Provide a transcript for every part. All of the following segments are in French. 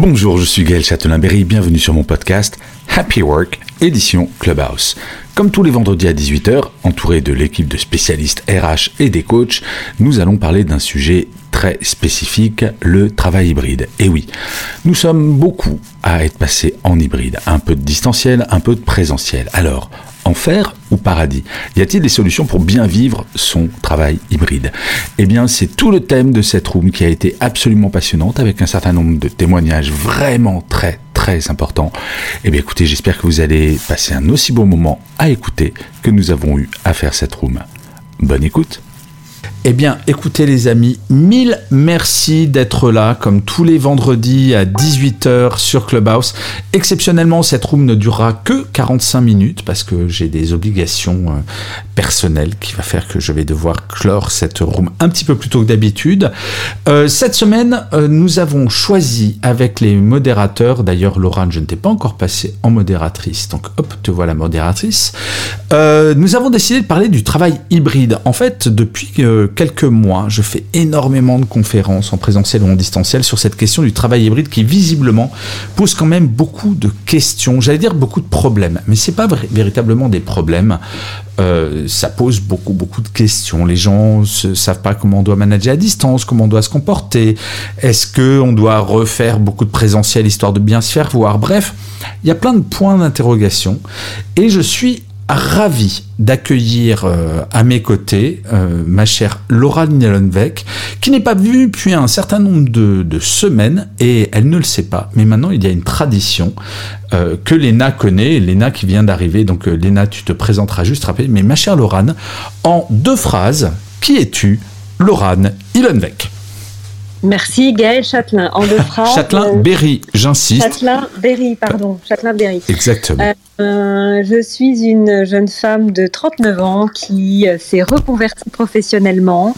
Bonjour, je suis Gaël Châtelain-Berry, bienvenue sur mon podcast Happy Work, édition Clubhouse. Comme tous les vendredis à 18h, entouré de l'équipe de spécialistes RH et des coachs, nous allons parler d'un sujet très spécifique, le travail hybride. Et oui, nous sommes beaucoup à être passés en hybride, un peu de distanciel, un peu de présentiel. Alors, enfer ou paradis Y a-t-il des solutions pour bien vivre son travail hybride? Eh bien, c'est tout le thème de cette room qui a été absolument passionnante avec un certain nombre de témoignages vraiment très très importants. Eh bien, écoutez, j'espère que vous allez passer un aussi bon moment à écouter que nous avons eu à faire cette room. Bonne écoute eh bien, écoutez les amis, mille merci d'être là, comme tous les vendredis à 18h sur Clubhouse. Exceptionnellement, cette room ne durera que 45 minutes parce que j'ai des obligations euh, personnelles qui va faire que je vais devoir clore cette room un petit peu plus tôt que d'habitude. Euh, cette semaine, euh, nous avons choisi avec les modérateurs, d'ailleurs Laurent, je ne t'ai pas encore passé en modératrice, donc hop, te voilà modératrice. nous avons décidé de parler du travail hybride. En fait, depuis quelques mois, je fais énormément de conférences en présentiel ou en distanciel sur cette question du travail hybride qui visiblement pose quand même beaucoup de questions, j'allais dire beaucoup de problèmes, mais c'est pas véritablement des problèmes. Euh, ça pose beaucoup beaucoup de questions. Les gens ne savent pas comment on doit manager à distance, comment on doit se comporter. Est-ce que on doit refaire beaucoup de présentiel histoire de bien se faire voir? Bref, il y a plein de points d'interrogation et je suis ravi d'accueillir euh, à mes côtés euh, ma chère Laura Nielenbeck, qui n'est pas vue depuis un certain nombre de, semaines, et elle ne le sait pas. Mais maintenant, il y a une tradition euh, que Léna connaît, Léna qui vient d'arriver. Donc Léna, tu te présenteras juste rapidement. Mais ma chère Laurane, en deux phrases, qui es-tu Laurane Nielenbeck Merci Gaël Châtelain. En deux phrases. Châtelain-Berry, j'insiste. Châtelain-Berry, pardon. Châtelain-Berry. Exactement. Euh, je suis une jeune femme de 39 ans qui euh, s'est reconvertie professionnellement,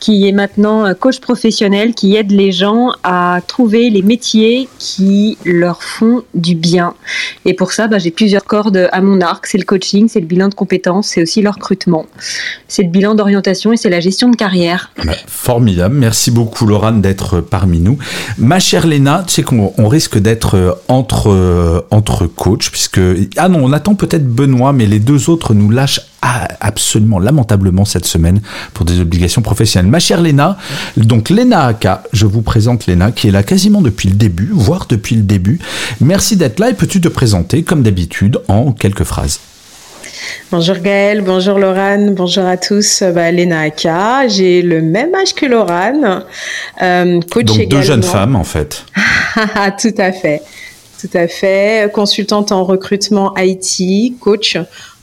qui est maintenant euh, coach professionnel, qui aide les gens à trouver les métiers qui leur font du bien. Et pour ça, bah, j'ai plusieurs cordes à mon arc. C'est le coaching, c'est le bilan de compétences, c'est aussi le recrutement, c'est le bilan d'orientation et c'est la gestion de carrière. Bah, formidable. Merci beaucoup, Laurent, d'être parmi nous. Ma chère Léna, tu sais qu'on risque d'être entre, entre coachs, puisque ah non, on attend peut-être Benoît, mais les deux autres nous lâchent absolument lamentablement cette semaine pour des obligations professionnelles. Ma chère Léna, donc Léna Aka, je vous présente Léna qui est là quasiment depuis le début, voire depuis le début. Merci d'être là et peux-tu te présenter comme d'habitude en quelques phrases? Bonjour Gaëlle, bonjour Laurane, bonjour à tous. Bah, Léna Aka, j'ai le même âge que Laurane. Euh, coach Donc deux jeunes femmes en fait. Tout à fait. Tout à fait. Consultante en recrutement IT, coach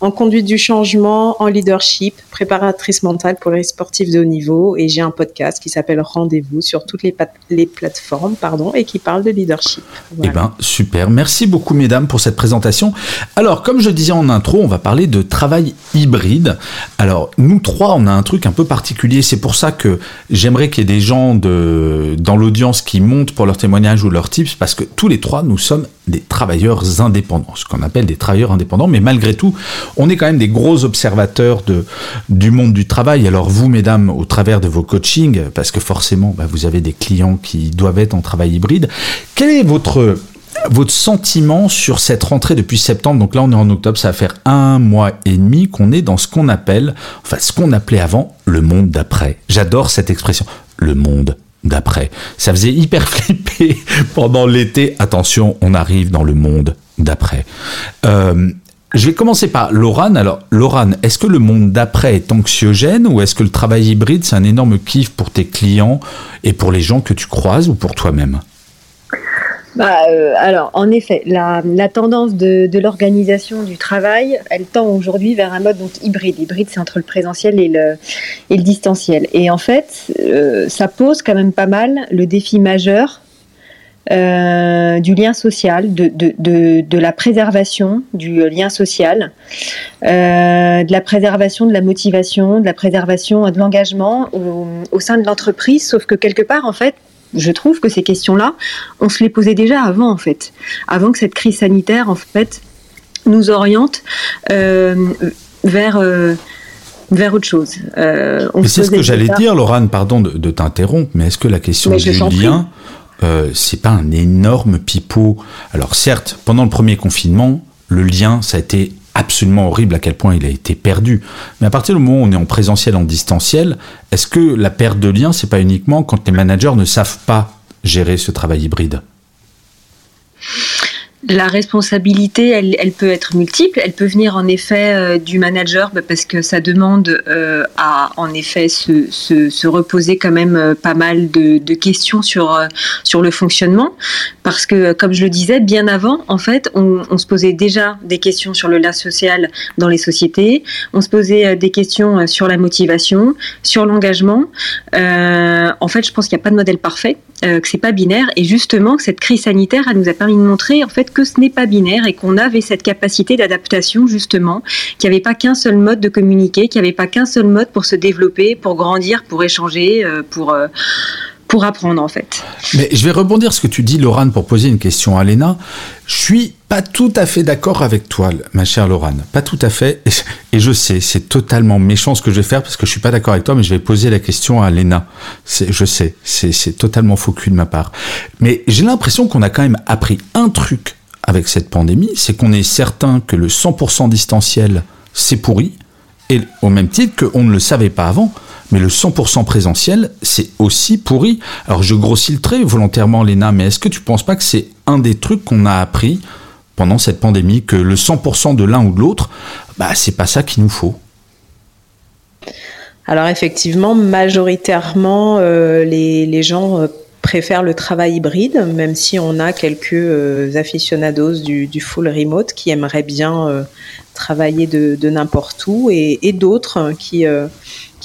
en conduite du changement, en leadership, préparatrice mentale pour les sportifs de haut niveau. Et j'ai un podcast qui s'appelle Rendez-vous sur toutes les, plateformes pardon, et qui parle de leadership. Eh ben, super. Merci beaucoup, mesdames, pour cette présentation. Alors, comme je disais en intro, on va parler de travail hybride. Alors, nous trois, on a un truc un peu particulier. C'est pour ça que j'aimerais qu'il y ait des gens de, dans l'audience qui montent pour leur témoignage ou leurs tips, parce que tous les trois, nous sommes des travailleurs indépendants, ce qu'on appelle des travailleurs indépendants, mais malgré tout, on est quand même des gros observateurs de, du monde du travail. Alors vous, mesdames, au travers de vos coachings, parce que forcément, bah, vous avez des clients qui doivent être en travail hybride, quel est votre votre sentiment sur cette rentrée depuis septembre, donc là on est en octobre, ça va faire un mois et demi qu'on est dans ce qu'on appelle, enfin ce qu'on appelait avant le monde d'après. J'adore cette expression, le monde d'après. Ça faisait hyper flipper pendant l'été. Attention, on arrive dans le monde d'après. Euh, je vais commencer par Laurane. Alors, Laurane, est-ce que le monde d'après est anxiogène ou est-ce que le travail hybride, c'est un énorme kiff pour tes clients et pour les gens que tu croises ou pour toi-même? Bah, euh, alors, en effet, la, tendance de, l'organisation du travail, elle tend aujourd'hui vers un mode donc hybride. Hybride, c'est entre le présentiel et le, et distanciel. Et en fait, euh, ça pose quand même pas mal le défi majeur euh, du lien social, de, la préservation du lien social, de la préservation de la motivation, de la préservation de l'engagement au sein de l'entreprise. Sauf que quelque part, en fait, je trouve que ces questions-là, on se les posait déjà avant, en fait, avant que cette crise sanitaire, en fait, nous oriente euh, vers. Euh, vers autre chose. Euh, c'est ce que j'allais dire, Laurent, pardon de, t'interrompre, mais est-ce que la question du lien, c'est pas un énorme pipeau? Alors certes, pendant le premier confinement, le lien, ça a été absolument horrible à quel point il a été perdu. Mais à partir du moment où on est en présentiel, en distanciel, est-ce que la perte de lien, c'est pas uniquement quand les managers ne savent pas gérer ce travail hybride? La responsabilité, elle, peut être multiple. Elle peut venir en effet euh, du manager bah, parce que ça demande euh, à en effet se, reposer quand même euh, pas mal de, questions sur, sur le fonctionnement. Parce que, comme je le disais, bien avant, en fait, on, se posait déjà des questions sur le lien social dans les sociétés. On se posait des questions sur la motivation, sur l'engagement. en fait, je pense qu'il n'y a pas de modèle parfait. Euh, que c'est pas binaire et justement cette crise sanitaire elle nous a permis de montrer en fait que ce n'est pas binaire et qu'on avait cette capacité d'adaptation justement, qu'il n'y avait pas qu'un seul mode de communiquer, qu'il n'y avait pas qu'un seul mode pour se développer, pour grandir, pour échanger, euh, pour euh, pour apprendre en fait. Mais je vais rebondir ce que tu dis, Laurane, pour poser une question à Léna. Je suis pas tout à fait d'accord avec toi, ma chère Laurane. Pas tout à fait. Et je sais, c'est totalement méchant ce que je vais faire parce que je suis pas d'accord avec toi, mais je vais poser la question à Léna. Je sais, c'est totalement faux cul de ma part. Mais j'ai l'impression qu'on a quand même appris un truc avec cette pandémie, c'est qu'on est certain que le 100% distanciel, c'est pourri. Et au même titre qu'on ne le savait pas avant. Mais le 100% présentiel, c'est aussi pourri. Alors je grossis le trait volontairement, Léna, mais est-ce que tu ne penses pas que c'est un des trucs qu'on a appris pendant cette pandémie, que le 100% de l'un ou de l'autre, bah, c'est pas ça qu'il nous faut? Alors effectivement, majoritairement, euh, les, gens euh, préfèrent le travail hybride, même si on a quelques euh, aficionados du, full remote qui aimeraient bien travailler de, n'importe où et, d'autres qui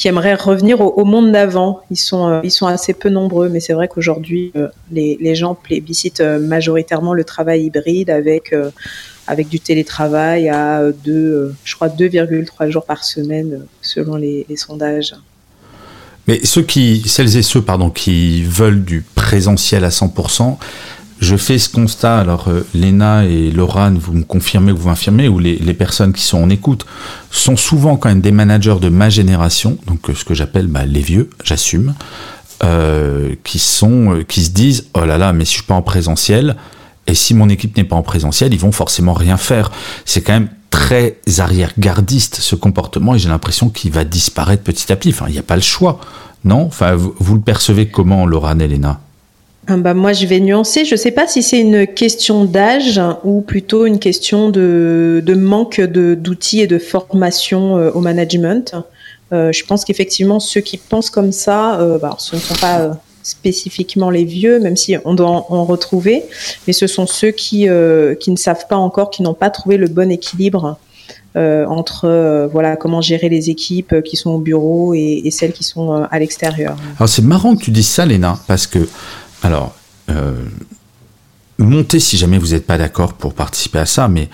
qui aimeraient revenir au, monde d'avant. Ils sont, euh, ils sont assez peu nombreux, mais c'est vrai qu'aujourd'hui, euh, les, les, gens plébiscitent euh, majoritairement le travail hybride avec, avec du télétravail à deux, je crois 2,3 jours par semaine selon les, sondages. Mais ceux qui, celles et ceux qui veulent du présentiel à 100%, je fais ce constat, alors euh, Léna et Laurane, vous me confirmez ou vous m'infirmez, ou les, personnes qui sont en écoute, sont souvent quand même des managers de ma génération, donc euh, ce que j'appelle bah, les vieux, j'assume, euh, qui, sont, qui se disent, oh là là, mais si je suis pas en présentiel, et si mon équipe n'est pas en présentiel, ils vont forcément rien faire. C'est quand même très arrière-gardiste ce comportement, et j'ai l'impression qu'il va disparaître petit à petit. Enfin, il n'y a pas le choix, non? Enfin, vous, le percevez comment, Laurane et Léna ah bah moi, je vais nuancer. Je ne sais pas si c'est une question d'âge ou plutôt une question de, de manque d'outils et de formation euh, au management. Euh, je pense qu'effectivement, ceux qui pensent comme ça, euh, bah, ce ne sont pas spécifiquement les vieux, même si on doit en, retrouver, mais ce sont ceux qui, qui ne savent pas encore, qui n'ont pas trouvé le bon équilibre entre voilà comment gérer les équipes qui sont au bureau et, celles qui sont à l'extérieur. Alors c'est marrant que tu dises ça, Léna, parce que alors, euh, montez si jamais vous n'êtes pas d'accord pour participer à ça, mais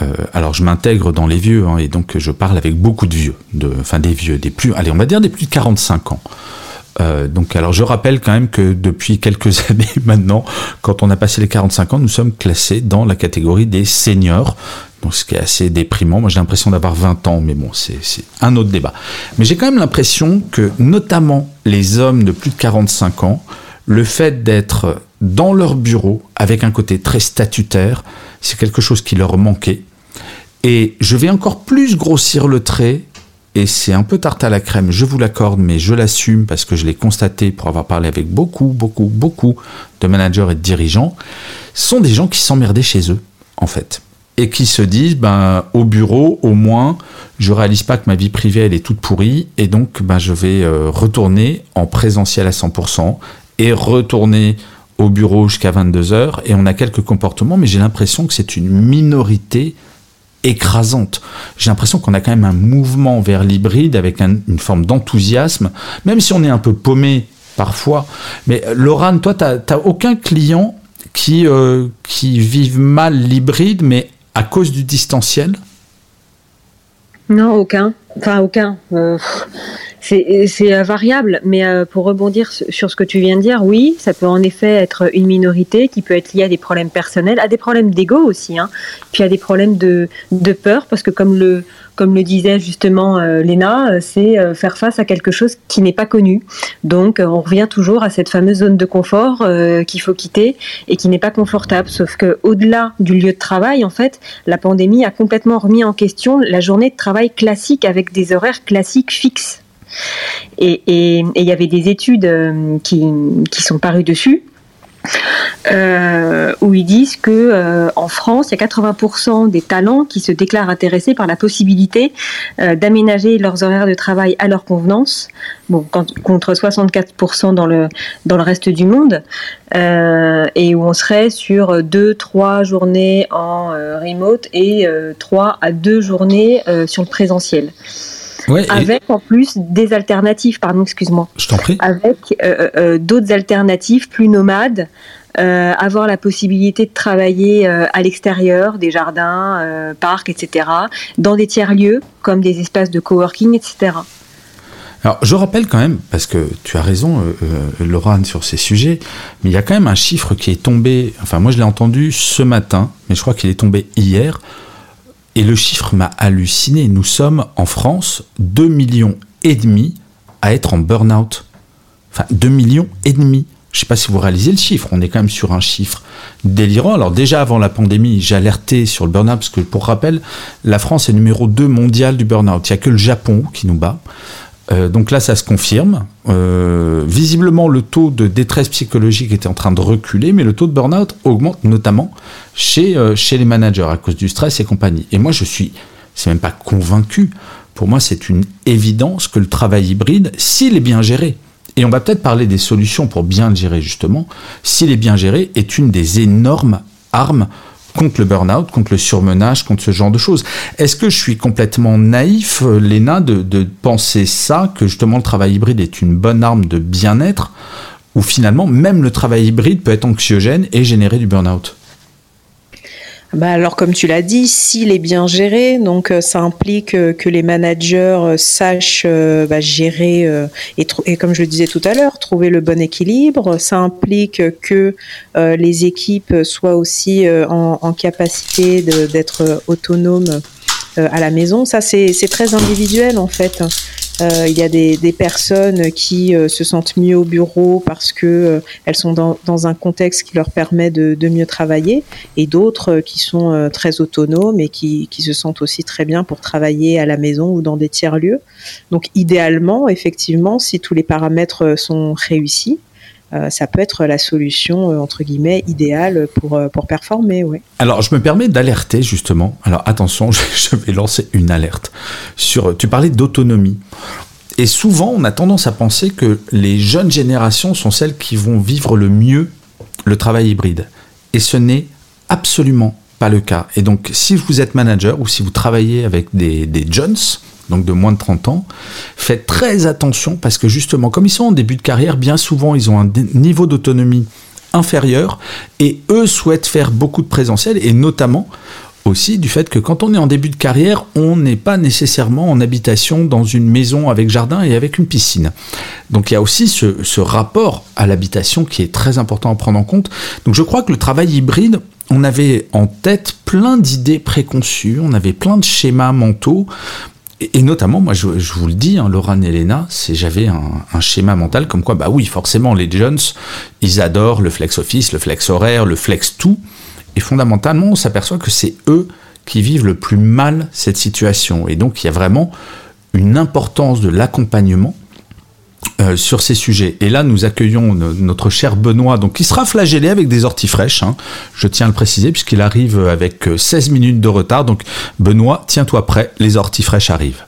euh, alors je m'intègre dans les vieux, hein, et donc je parle avec beaucoup de vieux, enfin des vieux, des plus, allez, on va dire des plus de 45 ans. Euh, donc alors je rappelle quand même que depuis quelques années maintenant, quand on a passé les 45 ans, nous sommes classés dans la catégorie des seniors, donc ce qui est assez déprimant. Moi j'ai l'impression d'avoir 20 ans, mais bon c'est un autre débat. Mais j'ai quand même l'impression que notamment les hommes de plus de 45 ans le fait d'être dans leur bureau avec un côté très statutaire, c'est quelque chose qui leur manquait. Et je vais encore plus grossir le trait, et c'est un peu tarte à la crème, je vous l'accorde, mais je l'assume parce que je l'ai constaté pour avoir parlé avec beaucoup, beaucoup, beaucoup de managers et de dirigeants, sont des gens qui s'emmerdaient chez eux, en fait. Et qui se disent, ben, au bureau, au moins, je réalise pas que ma vie privée, elle est toute pourrie, et donc, ben, je vais euh, retourner en présentiel à 100%, et retourner au bureau jusqu'à 22 heures et on a quelques comportements, mais j'ai l'impression que c'est une minorité écrasante. J'ai l'impression qu'on a quand même un mouvement vers l'hybride avec une forme d'enthousiasme, même si on est un peu paumé parfois. Mais Laurent, toi, tu n'as aucun client qui, euh, qui vive mal l'hybride, mais à cause du distanciel? Non, aucun. Enfin, aucun. Euh, c'est euh, variable, mais euh, pour rebondir sur ce que tu viens de dire, oui, ça peut en effet être une minorité qui peut être liée à des problèmes personnels, à des problèmes d'ego aussi, hein, puis à des problèmes de, de peur, parce que comme le, comme le disait justement euh, Léna, c'est faire face à quelque chose qui n'est pas connu. Donc on revient toujours à cette fameuse zone de confort qu'il faut quitter et qui n'est pas confortable. Sauf que au-delà du lieu de travail, en fait, la pandémie a complètement remis en question la journée de travail classique avec des horaires classiques fixes. Et il y avait des études euh, qui, sont parues dessus. Euh, où ils disent que euh, en France, il y a 80% des talents qui se déclarent intéressés par la possibilité d'aménager leurs horaires de travail à leur convenance, bon, contre 64% dans le dans le reste du monde, et où on serait sur deux, trois journées en remote et trois à deux journées sur le présentiel avec en plus des alternatives, pardon, excuse-moi. Je t'en prie. Avec euh, euh, d'autres alternatives plus nomades. Euh, avoir la possibilité de travailler à l'extérieur, des jardins, parcs, etc., dans des tiers-lieux, comme des espaces de coworking, etc. Alors, je rappelle quand même, parce que tu as raison, Laurent, sur ces sujets, mais il y a quand même un chiffre qui est tombé, enfin, moi je l'ai entendu ce matin, mais je crois qu'il est tombé hier. Et le chiffre m'a halluciné. Nous sommes en France 2 millions et demi à être en burn-out. Enfin, 2 millions et demi. Je ne sais pas si vous réalisez le chiffre. On est quand même sur un chiffre délirant. Alors déjà avant la pandémie, j'alertais sur le burn-out parce que pour rappel, la France est numéro 2 mondial du burn-out. Il n'y a que le Japon qui nous bat. Euh, donc là, ça se confirme. Euh, visiblement, le taux de détresse psychologique était en train de reculer, mais le taux de burn-out augmente notamment chez, euh, chez les managers à cause du stress et compagnie. Et moi, je suis, c'est même pas convaincu. Pour moi, c'est une évidence que le travail hybride, s'il est bien géré, et on va peut-être parler des solutions pour bien le gérer justement, s'il est bien géré, est une des énormes armes contre le burn-out, contre le surmenage, contre ce genre de choses. Est-ce que je suis complètement naïf, euh, Léna, de, de, penser ça, que justement le travail hybride est une bonne arme de bien-être, ou finalement même le travail hybride peut être anxiogène et générer du burn-out? Bah alors comme tu l'as dit, s'il est bien géré, donc euh, ça implique euh, que les managers euh, sachent bah, gérer et, et, comme je le disais tout à l'heure, trouver le bon équilibre. Ça implique que les équipes soient aussi en, en capacité d'être autonomes à la maison. Ça c'est très individuel en fait. Euh, il y a des, personnes qui euh, se sentent mieux au bureau parce que euh, elles sont dans, un contexte qui leur permet de, mieux travailler, et d'autres qui sont très autonomes et qui, qui, se sentent aussi très bien pour travailler à la maison ou dans des tiers lieux. Donc idéalement, effectivement, si tous les paramètres sont réussis, euh, ça peut être la solution euh, entre guillemets idéale pour, euh, pour performer. Alors je me permets d'alerter justement. Alors attention, je vais lancer une alerte sur. Tu parlais d'autonomie. Et souvent, on a tendance à penser que les jeunes générations sont celles qui vont vivre le mieux le travail hybride. Et ce n'est absolument pas le cas. Et donc, si vous êtes manager ou si vous travaillez avec des, des donc de moins de 30 ans, faites très attention parce que justement, comme ils sont en début de carrière, bien souvent, ils ont un niveau d'autonomie inférieur et eux souhaitent faire beaucoup de présentiel et notamment aussi du fait que quand on est en début de carrière, on n'est pas nécessairement en habitation dans une maison avec jardin et avec une piscine. Donc il y a aussi ce, ce rapport à l'habitation qui est très important à prendre en compte. Donc je crois que le travail hybride, on avait en tête plein d'idées préconçues, on avait plein de schémas mentaux et, notamment, moi, je, vous le dis, hein, Laura et Elena, j'avais un, schéma mental comme quoi, bah oui, forcément, les Jones, ils adorent le flex office, le flex horaire, le flex tout. Et fondamentalement, on s'aperçoit que c'est eux qui vivent le plus mal cette situation. Et donc, il y a vraiment une importance de l'accompagnement euh, sur ces sujets. Et là, nous accueillons notre cher Benoît, donc qui sera flagellé avec des orties fraîches, hein. je tiens à le préciser, puisqu'il arrive avec 16 euh, minutes de retard. Donc, Benoît, tiens-toi prêt, les orties fraîches arrivent.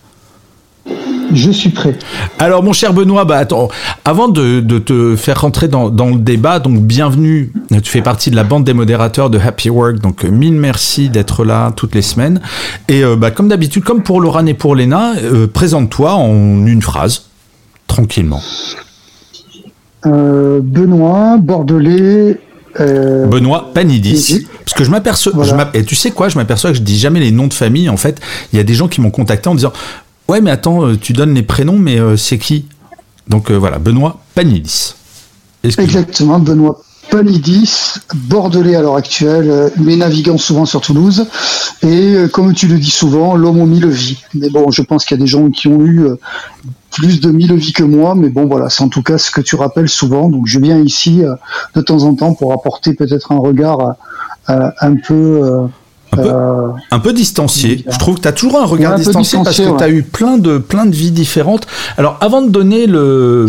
Je suis prêt. Alors, mon cher Benoît, bah, attends, avant de, te faire rentrer dans, le débat, donc bienvenue. Tu fais partie de la bande des modérateurs de Happy Work, donc mille merci d'être là toutes les semaines. Et euh, bah, comme d'habitude, comme pour Laurent et pour Léna, euh, présente-toi en une phrase, tranquillement. Euh, Benoît, Bordelais. Benoît Panidis. Parce que je m'aperçois, et tu sais quoi, je m'aperçois que je dis jamais les noms de famille. En fait, il y a des gens qui m'ont contacté en disant Ouais, mais attends, euh, tu donnes les prénoms, mais euh, c'est qui? Donc euh, voilà, Benoît Panidis. Exactement, Benoît Panidis, bordelais à l'heure actuelle, mais naviguant souvent sur Toulouse. Et comme tu le dis souvent, l'homme aux mille vies. Mais bon, je pense qu'il y a des gens qui ont eu plus de mille vies que moi, mais bon voilà, c'est en tout cas ce que tu rappelles souvent. Donc je viens ici de temps en temps pour apporter peut-être un regard un peu un peu, distancié. Je trouve que tu as toujours un regard distancié, parce que tu as eu plein de, plein de vies différentes. Alors, avant de donner le.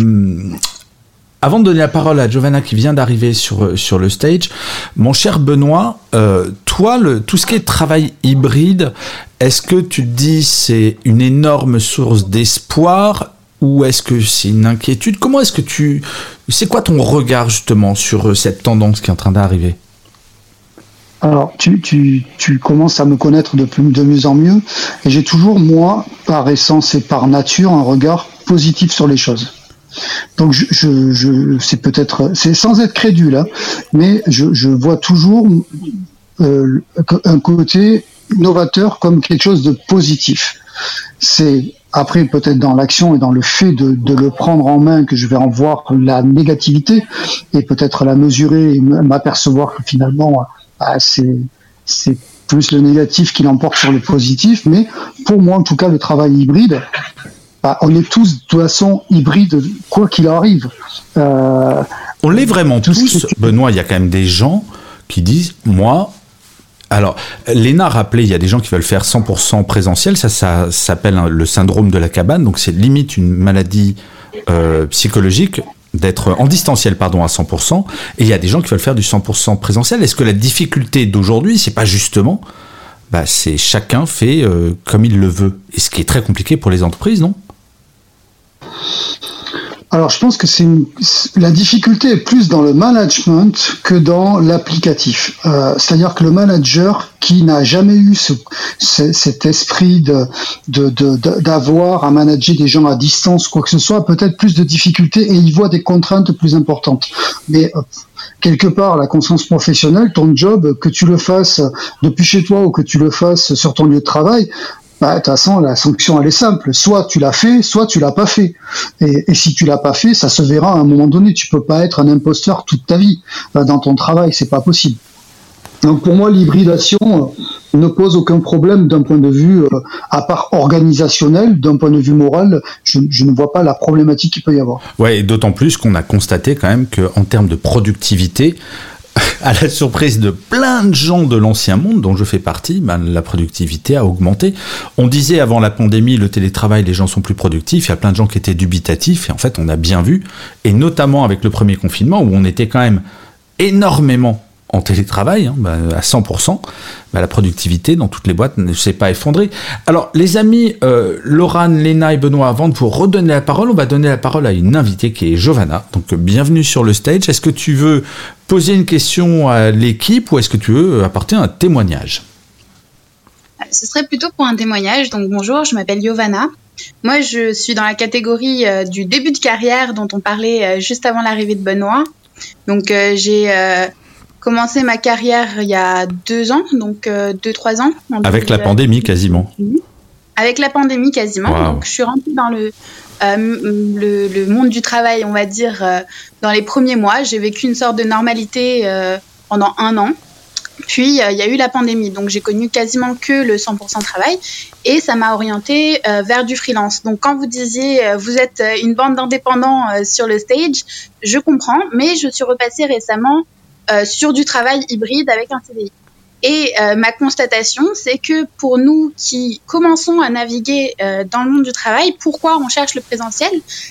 Avant de donner la parole à Giovanna qui vient d'arriver sur, sur le stage, mon cher Benoît, euh, toi, le, tout ce qui est travail hybride, est-ce que tu te dis c'est une énorme source d'espoir ou est-ce que c'est une inquiétude? Comment est-ce que tu... C'est quoi ton regard justement sur euh, cette tendance qui est en train d'arriver? Alors, tu, commences à me connaître de, plus, mieux en mieux, et j'ai toujours, moi, par essence et par nature, un regard positif sur les choses. Donc, je, je, c'est peut-être, c'est sans être crédule, hein, mais je, je, vois toujours euh, un côté novateur comme quelque chose de positif. C'est après peut-être dans l'action et dans le fait de, de, le prendre en main que je vais en voir la négativité et peut-être la mesurer et m'apercevoir que finalement ah, c'est plus le négatif qui l'emporte sur le positif. Mais pour moi, en tout cas, le travail hybride, bah, on est tous de toute façon hybrides, quoi qu'il arrive. Euh, on l'est vraiment tous. Benoît, il y a quand même des gens qui disent, moi, alors, Léna rappelé, il y a des gens qui veulent faire 100% présentiel, ça, ça s'appelle le syndrome de la cabane, donc c'est limite une maladie euh, psychologique d'être en distanciel pardon à 100% et il y a des gens qui veulent faire du 100% présentiel. Est-ce que la difficulté d'aujourd'hui, c'est pas justement bah, c'est chacun fait euh, comme il le veut? Et ce qui est très compliqué pour les entreprises, non? Alors, je pense que c'est la difficulté est plus dans le management que dans l'applicatif. Euh, c'est-à-dire que le manager qui n'a jamais eu ce, cet esprit de, d'avoir à manager des gens à distance, quoi que ce soit, peut-être plus de difficultés et il voit des contraintes plus importantes. Mais euh, quelque part, la conscience professionnelle, ton job, que tu le fasses depuis chez toi ou que tu le fasses sur ton lieu de travail, bah, de toute façon, la sanction, elle est simple. Soit tu l'as fait, soit tu l'as pas fait. Et, si tu l'as pas fait, ça se verra à un moment donné. Tu peux pas être un imposteur toute ta vie euh, dans ton travail. C'est pas possible. Donc pour moi, l'hybridation euh, ne pose aucun problème d'un point de vue, euh, à part organisationnel, d'un point de vue moral, je, ne vois pas la problématique qu'il peut y avoir. Ouais, et d'autant plus qu'on a constaté quand même qu'en termes de productivité, à la surprise de plein de gens de l'ancien monde, dont je fais partie, ben, la productivité a augmenté. On disait avant la pandémie, le télétravail, les gens sont plus productifs. Il y a plein de gens qui étaient dubitatifs. Et en fait, on a bien vu, et notamment avec le premier confinement, où on était quand même énormément en télétravail, hein, bah, à 100%, bah, la productivité dans toutes les boîtes ne s'est pas effondrée. Alors, les amis, euh, Laurent, Léna et Benoît, avant de vous redonner la parole, on va donner la parole à une invitée qui est Giovanna. Donc, bienvenue sur le stage. Est-ce que tu veux poser une question à l'équipe ou est-ce que tu veux apporter un témoignage? Ce serait plutôt pour un témoignage. Donc, bonjour, je m'appelle Giovanna. Moi, je suis dans la catégorie euh, du début de carrière dont on parlait euh, juste avant l'arrivée de Benoît. Donc, j'ai commencé ma carrière il y a deux ans, donc euh, deux, trois ans. Avec la pandémie quasiment. Avec la pandémie quasiment. Donc je suis rentrée dans le, euh, le, le, monde du travail, on va dire, euh, dans les premiers mois. J'ai vécu une sorte de normalité pendant un an. Puis il y a eu la pandémie, donc j'ai connu quasiment que le 100% travail et ça m'a orienté vers du freelance. Donc quand vous disiez vous êtes une bande d'indépendants sur le stage, je comprends, mais je suis repassée récemment sur du travail hybride avec un CDI. Et euh, ma constatation, c'est que pour nous qui commençons à naviguer euh, dans le monde du travail, pourquoi on cherche le présentiel?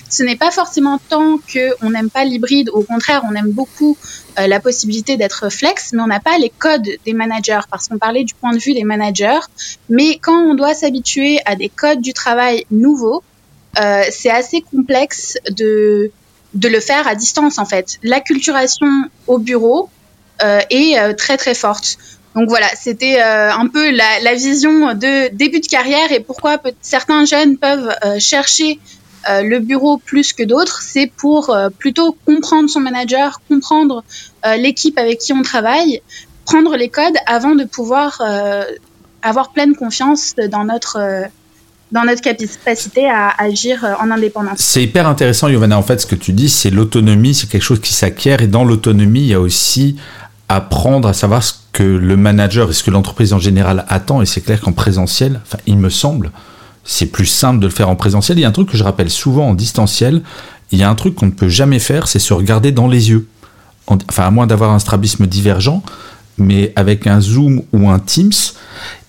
Ce n'est pas forcément tant qu'on n'aime pas l'hybride, au contraire, on aime beaucoup la possibilité d'être flex, mais on n'a pas les codes des managers, parce qu'on parlait du point de vue des managers. Mais quand on doit s'habituer à des codes du travail nouveaux, c'est assez complexe de, de le faire à distance en fait. L'acculturation au bureau est très très forte. Donc voilà, c'était un peu la, la, vision de début de carrière et pourquoi certains jeunes peuvent chercher euh, le bureau plus que d'autres, c'est pour euh, plutôt comprendre son manager, comprendre euh, l'équipe avec qui on travaille, prendre les codes avant de pouvoir avoir pleine confiance dans notre dans notre capacité à agir en indépendance. C'est hyper intéressant, Yovana. En fait, ce que tu dis, c'est l'autonomie, c'est quelque chose qui s'acquiert. Et dans l'autonomie, il y a aussi apprendre à savoir ce que le manager et ce que l'entreprise en général attend. Et c'est clair qu'en présentiel, enfin, il me semble, c'est plus simple de le faire en présentiel. Il y a un truc que je rappelle souvent en distanciel, il y a un truc qu'on ne peut jamais faire, c'est se regarder dans les yeux. Enfin, à moins d'avoir un strabisme divergent, mais avec un Zoom ou un Teams,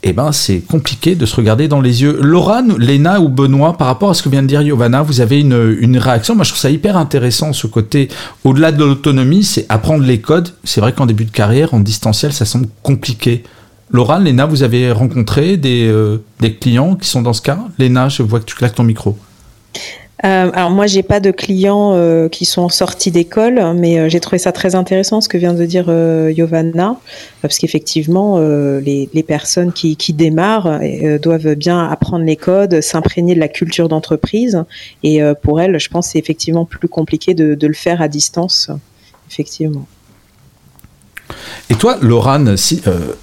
eh ben, c'est compliqué de se regarder dans les yeux. Laura, Léna ou Benoît, par rapport à ce que vient de dire Yovana, vous avez une, une réaction? Moi, je trouve ça hyper intéressant, ce côté, au-delà de l'autonomie, c'est apprendre les codes. C'est vrai qu'en début de carrière, en distanciel, ça semble compliqué. Laura, Léna, vous avez rencontré des, euh, des, clients qui sont dans ce cas? Léna, je vois que tu claques ton micro. Euh, alors moi, j'ai pas de clients euh, qui sont sortis d'école, mais j'ai trouvé ça très intéressant ce que vient de dire Yovanna, parce qu'effectivement, les, les, personnes qui, qui démarrent doivent bien apprendre les codes, s'imprégner de la culture d'entreprise, et pour elles, je pense, c'est effectivement plus compliqué de, de le faire à distance, effectivement. Et toi, Laurane, si, euh,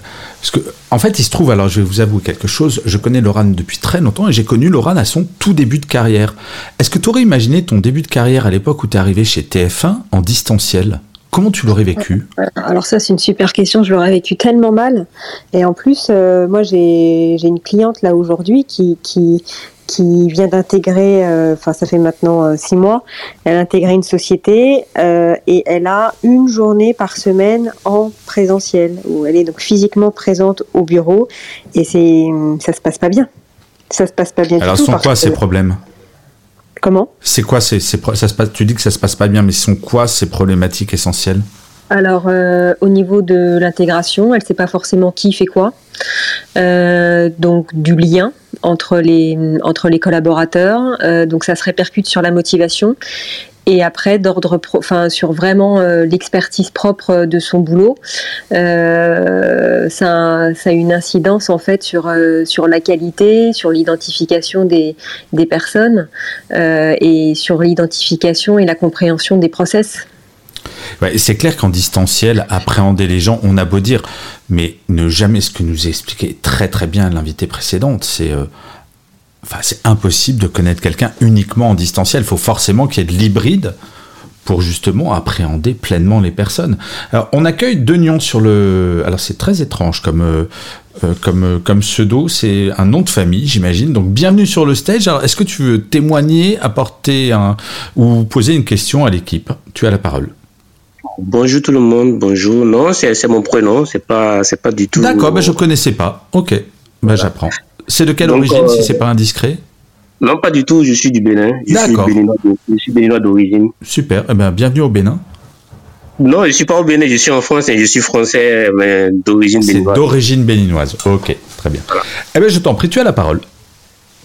parce que, en fait, il se trouve, alors je vais vous avouer quelque chose, je connais Laurane depuis très longtemps et j'ai connu Laurane à son tout début de carrière. Est-ce que tu aurais imaginé ton début de carrière à l'époque où tu es arrivé chez TF1 en distanciel? Comment tu l'aurais vécu? Alors ça, c'est une super question. Je l'aurais vécu tellement mal. Et en plus, euh, moi, j'ai une cliente là aujourd'hui qui, qui vient d'intégrer, euh, enfin ça fait maintenant euh, six mois, elle a intégré une société euh, et elle a une journée par semaine en présentiel où elle est donc physiquement présente au bureau et c'est ça se passe pas bien. Ça se passe pas bien Alors du tout. sont quoi ces problèmes? Comment? C'est quoi c'est ça se passe Tu dis que ça se passe pas bien, mais sont quoi ces problématiques essentielles? Alors, au niveau de l'intégration, elle ne sait pas forcément qui fait quoi. donc, du lien, entre les, entre les collaborateurs. Euh, donc ça se répercute sur la motivation. Et après, d'ordre, enfin, sur vraiment euh, l'expertise propre de son boulot, euh, ça, ça, a une incidence en fait sur, sur la qualité, sur l'identification des, des personnes et sur l'identification et la compréhension des process c'est clair qu'en distanciel, appréhender les gens, on a beau dire, mais ne jamais ce que nous a expliqué très très bien l'invité précédente, c'est euh, enfin, impossible de connaître quelqu'un uniquement en distanciel. Il faut forcément qu'il y ait de l'hybride pour justement appréhender pleinement les personnes. Alors, on accueille deux nuances sur le. Alors, c'est très étrange comme, euh, euh, comme, comme pseudo, c'est un nom de famille, j'imagine. Donc, bienvenue sur le stage. Alors, est-ce que tu veux témoigner, apporter un. ou poser une question à l'équipe? Tu as la parole. Bonjour tout le monde, bonjour. Non, c'est mon prénom, c'est pas, c'est pas du tout. D'accord, ben je connaissais pas. Ok, ben j'apprends. C'est de quelle origine, si c'est pas indiscret? Non, pas du tout. Je suis du Bénin. D'accord. Je suis béninois d'origine. Super. Eh ben, bienvenue au Bénin. Non, je suis pas au Bénin. Je suis en France et je suis français, d'origine béninoise. D'origine béninoise. Ok, très bien. Eh ben, je t'en prie, tu as la parole.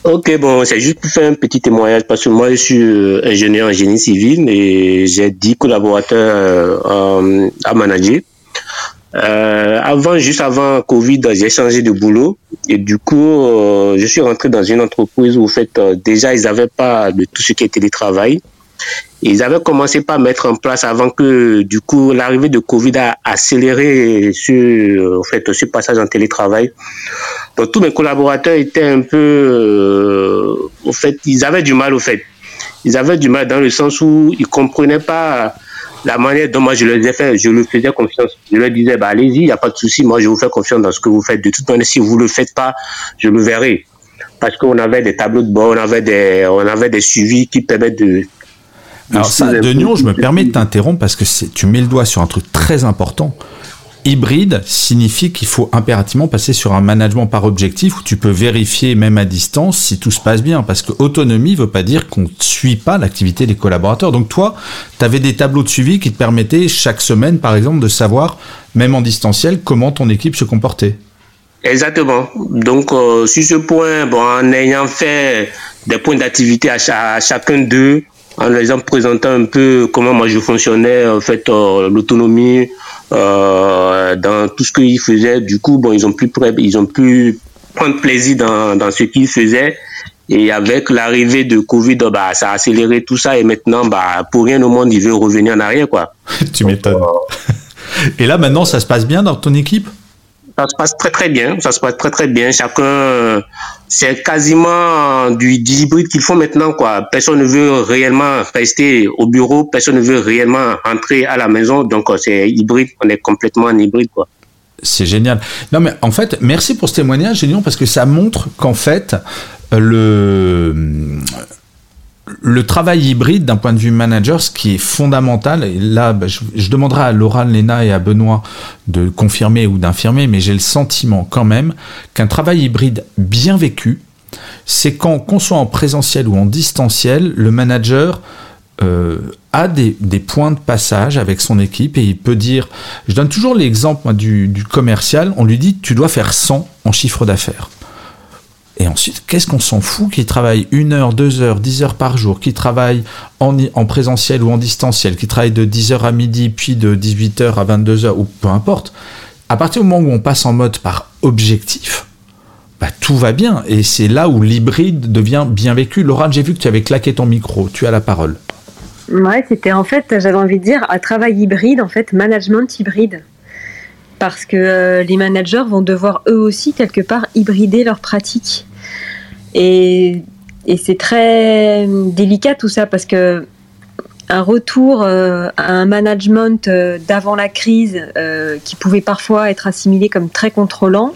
Ok, bon, c'est juste pour faire un petit témoignage parce que moi, je suis euh, ingénieur en génie civil et j'ai 10 collaborateurs euh, à manager. Euh, avant, juste avant Covid, j'ai changé de boulot et du coup, je suis rentré dans une entreprise où, en fait, déjà, ils n'avaient pas de tout ce qui était télétravail. Ils avaient commencé par mettre en place avant que, du coup, l'arrivée de Covid a accéléré en fait, ce passage en télétravail. Donc, tous mes collaborateurs étaient un peu, euh, fait, ils avaient du mal, au fait. Ils avaient du mal dans le sens où ils comprenaient pas la manière dont moi je leur ai fait, je leur faisais confiance. Je leur disais, bah, allez-y, il n'y a pas de souci, moi je vous fais confiance dans ce que vous faites. De toute manière, si vous ne le faites pas, je le verrai. Parce qu'on avait des tableaux de bord, on avait des, on avait des suivis qui permettent de, alors ça, Denion, je me permets de t'interrompre parce que tu mets le doigt sur un truc très important. Hybride signifie qu'il faut impérativement passer sur un management par objectif où tu peux vérifier même à distance si tout se passe bien. Parce que autonomie veut pas dire qu'on ne suit pas l'activité des collaborateurs. Donc toi, tu avais des tableaux de suivi qui te permettaient chaque semaine, par exemple, de savoir, même en distanciel, comment ton équipe se comportait. Exactement. Donc, euh, sur ce point, bon, en ayant fait des points d'activité à, chacun d'eux, en les présentant un peu comment moi je fonctionnais, en fait, euh, l'autonomie euh, dans tout ce qu'ils faisaient. Du coup, bon, ils ont pu, ils ont pu prendre plaisir dans, dans ce qu'ils faisaient. Et avec l'arrivée de Covid, bah, ça a accéléré tout ça. Et maintenant, bah, pour rien au monde, ils veulent revenir en arrière, quoi. tu m'étonnes. et là, maintenant, ça se passe bien dans ton équipe? Ça se passe très très bien. Ça se passe très très bien. Chacun, c'est quasiment du, hybride qu'ils font maintenant, quoi. Personne ne veut réellement rester au bureau. Personne ne veut réellement entrer à la maison. Donc, c'est hybride. On est complètement en hybride, quoi. C'est génial. Non, mais en fait, merci pour ce témoignage, Génion, parce que ça montre qu'en fait, le, le travail hybride d'un point de vue manager, ce qui est fondamental, et là bah, je, demanderai à Laura, Léna et à Benoît de confirmer ou d'infirmer, mais j'ai le sentiment quand même qu'un travail hybride bien vécu, c'est quand qu'on soit en présentiel ou en distanciel, le manager euh, a des, points de passage avec son équipe et il peut dire, je donne toujours l'exemple du, du commercial, on lui dit tu dois faire 100 en chiffre d'affaires. Et ensuite, qu'est-ce qu'on s'en fout qu'il travaille une heure, deux heures, dix heures par jour, qu'il travaille en, en, présentiel ou en distanciel, qu'il travaille de 10h à midi, puis de 18h à 22h, ou peu importe. À partir du moment où on passe en mode par objectif, bah, tout va bien. Et c'est là où l'hybride devient bien vécu. Laura, j'ai vu que tu avais claqué ton micro. Tu as la parole. Ouais, c'était en fait, j'avais envie de dire, un travail hybride, en fait, management hybride parce que euh, les managers vont devoir eux aussi quelque part hybrider leurs pratiques. Et, c'est très délicat tout ça parce que un retour euh, à un management euh, d'avant la crise qui pouvait parfois être assimilé comme très contrôlant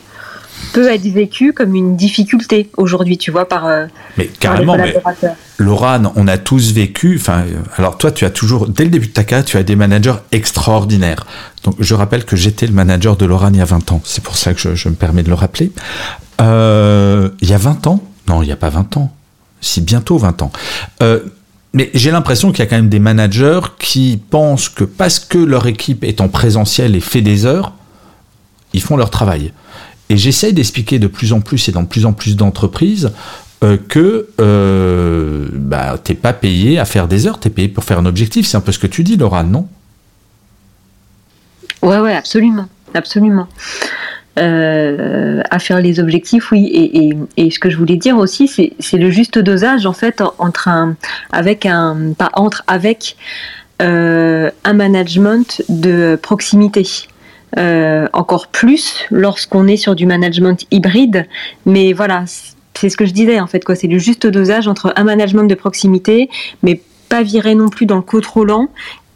peut être vécu comme une difficulté aujourd'hui, tu vois, par, euh, mais carrément, les collaborateurs. Mais on a tous vécu, enfin, euh, alors toi, tu as toujours, dès le début de ta carrière, tu as des managers extraordinaires. Donc, je rappelle que j'étais le manager de Laurent il y a 20 ans. C'est pour ça que je, me permets de le rappeler. Euh, il y a 20 ans Non, il n'y a pas 20 ans. Si, bientôt 20 ans. mais j'ai l'impression qu'il y a quand même des managers qui pensent que parce que leur équipe est en présentiel et fait des heures, ils font leur travail. Et j'essaye d'expliquer de plus en plus et dans de plus en plus d'entreprises euh, que euh, bah, t'es pas payé à faire des heures, tu es payé pour faire un objectif. C'est un peu ce que tu dis, Laura, non? Ouais, ouais, absolument, absolument. Euh, à faire les objectifs, oui. Et, ce que je voulais dire aussi, c'est le juste dosage en fait entre un, avec un, pas entre, avec un management de proximité. Euh, encore plus lorsqu'on est sur du management hybride. Mais voilà, c'est ce que je disais en fait, quoi. C'est le juste dosage entre un management de proximité, mais pas virer non plus dans le contrôlant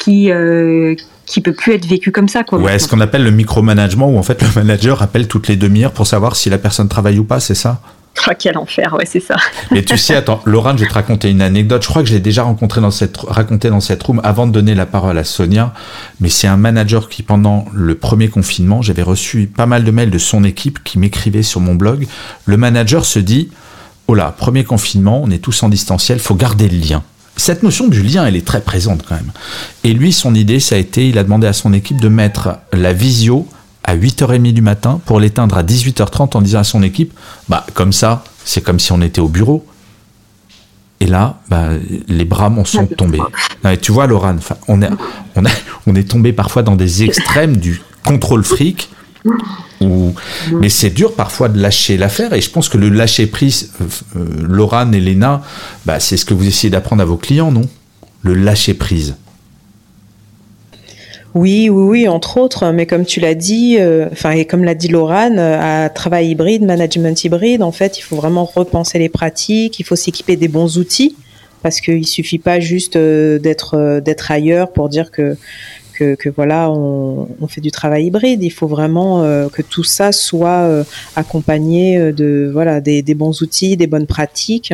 qui euh, qui peut plus être vécu comme ça quoi. Ouais, ce qu'on appelle le micromanagement où en fait le manager appelle toutes les demi-heures pour savoir si la personne travaille ou pas, c'est ça? Ah, quel enfer, ouais, c'est ça. Et tu sais, attends, Laurent, je vais te raconter une anecdote. Je crois que je l'ai déjà rencontré dans cette, raconté dans cette room avant de donner la parole à Sonia. Mais c'est un manager qui, pendant le premier confinement, j'avais reçu pas mal de mails de son équipe qui m'écrivaient sur mon blog. Le manager se dit, oh là, premier confinement, on est tous en distanciel, faut garder le lien. Cette notion du lien, elle est très présente quand même. Et lui, son idée, ça a été, il a demandé à son équipe de mettre la visio à 8h30 du matin pour l'éteindre à 18h30 en disant à son équipe, bah comme ça, c'est comme si on était au bureau. Et là, bah, les bras m'en sont tombés. tu vois, Laurent, on est, on, on est tombé parfois dans des extrêmes du contrôle fric. Mais c'est dur parfois de lâcher l'affaire et je pense que le lâcher prise, euh, euh et Léna, bah, c'est ce que vous essayez d'apprendre à vos clients, non? Le lâcher prise. Oui, oui, oui, entre autres. Mais comme tu l'as dit, euh, et comme l'a dit Laurane, euh, à travail hybride, management hybride, en fait, il faut vraiment repenser les pratiques. Il faut s'équiper des bons outils parce qu'il suffit pas juste euh, d'être ailleurs pour dire que que, voilà, on, fait du travail hybride. Il faut vraiment que tout ça soit accompagné de voilà des, des, bons outils, des bonnes pratiques.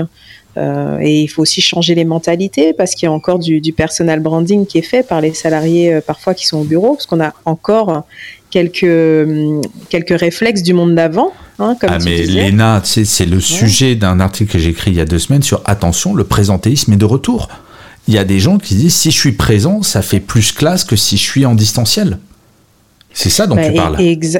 Euh, et il faut aussi changer les mentalités parce qu'il y a encore du, du, personal branding qui est fait par les salariés euh, parfois qui sont au bureau, parce qu'on a encore quelques, hum, quelques réflexes du monde d'avant. Hein, comme ah mais Léna, c'est le sujet d'un article que j'ai écrit il y a deux semaines sur attention, le présentéisme est de retour. Il y a des gens qui disent si je suis présent, ça fait plus classe que si je suis en distanciel. C'est ça dont tu bah, parles.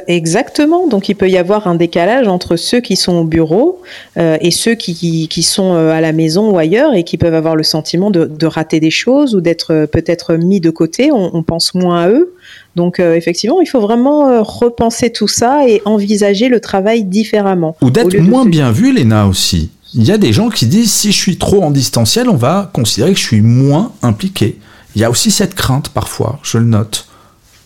exactement. Donc il peut y avoir un décalage entre ceux qui sont au bureau euh, et ceux qui, qui, sont euh, à la maison ou ailleurs et qui peuvent avoir le sentiment de, de rater des choses ou d'être euh, peut-être mis de côté. On, on, pense moins à eux. Donc effectivement, il faut vraiment repenser tout ça et envisager le travail différemment. Ou d'être moins bien vu, Léna aussi. Il y a des gens qui disent si je suis trop en distanciel, on va considérer que je suis moins impliqué. Il y a aussi cette crainte parfois, je le note.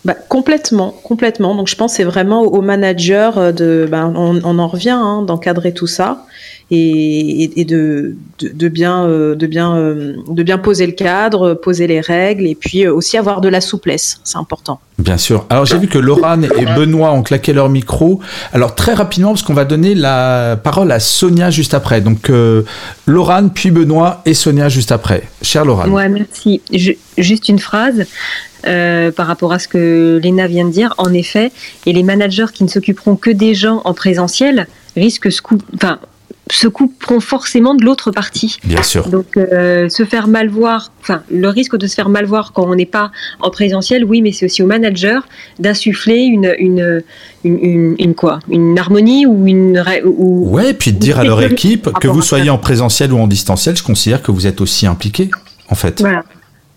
Bah, complètement, complètement. Donc je pense c'est vraiment au manager euh, de, bah, on, en revient, hein, d'encadrer tout ça et, de, de, bien, euh, de bien, euh, de bien poser le cadre, poser les règles et puis aussi avoir de la souplesse, c'est important. Bien sûr. Alors j'ai vu que Laurent et Benoît ont claqué leur micro. Alors très rapidement parce qu'on va donner la parole à Sonia juste après. Donc euh, puis Benoît et Sonia juste après. Cher Laurent. Ouais, merci. juste une phrase. Euh, par rapport à ce que Léna vient de dire, en effet, et les managers qui ne s'occuperont que des gens en présentiel risquent, enfin, se couperont forcément de l'autre partie. Bien sûr. Donc euh, se faire mal voir, enfin le risque de se faire mal voir quand on n'est pas en présentiel, oui, mais c'est aussi au manager d'insuffler une une, une, une, quoi, une harmonie ou une ou, ouais, puis de dire à leur équipe que vous soyez en présentiel ou en distanciel, je considère que vous êtes aussi impliqué en fait. Voilà.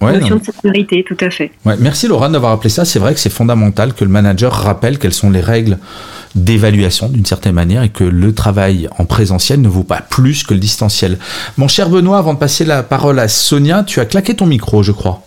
Ouais, notion de sécurité, tout à fait. Ouais, merci Laura d'avoir appelé ça. C'est vrai que c'est fondamental que le manager rappelle quelles sont les règles d'évaluation d'une certaine manière et que le travail en présentiel ne vaut pas plus que le distanciel. Mon cher Benoît, avant de passer la parole à Sonia, tu as claqué ton micro, je crois.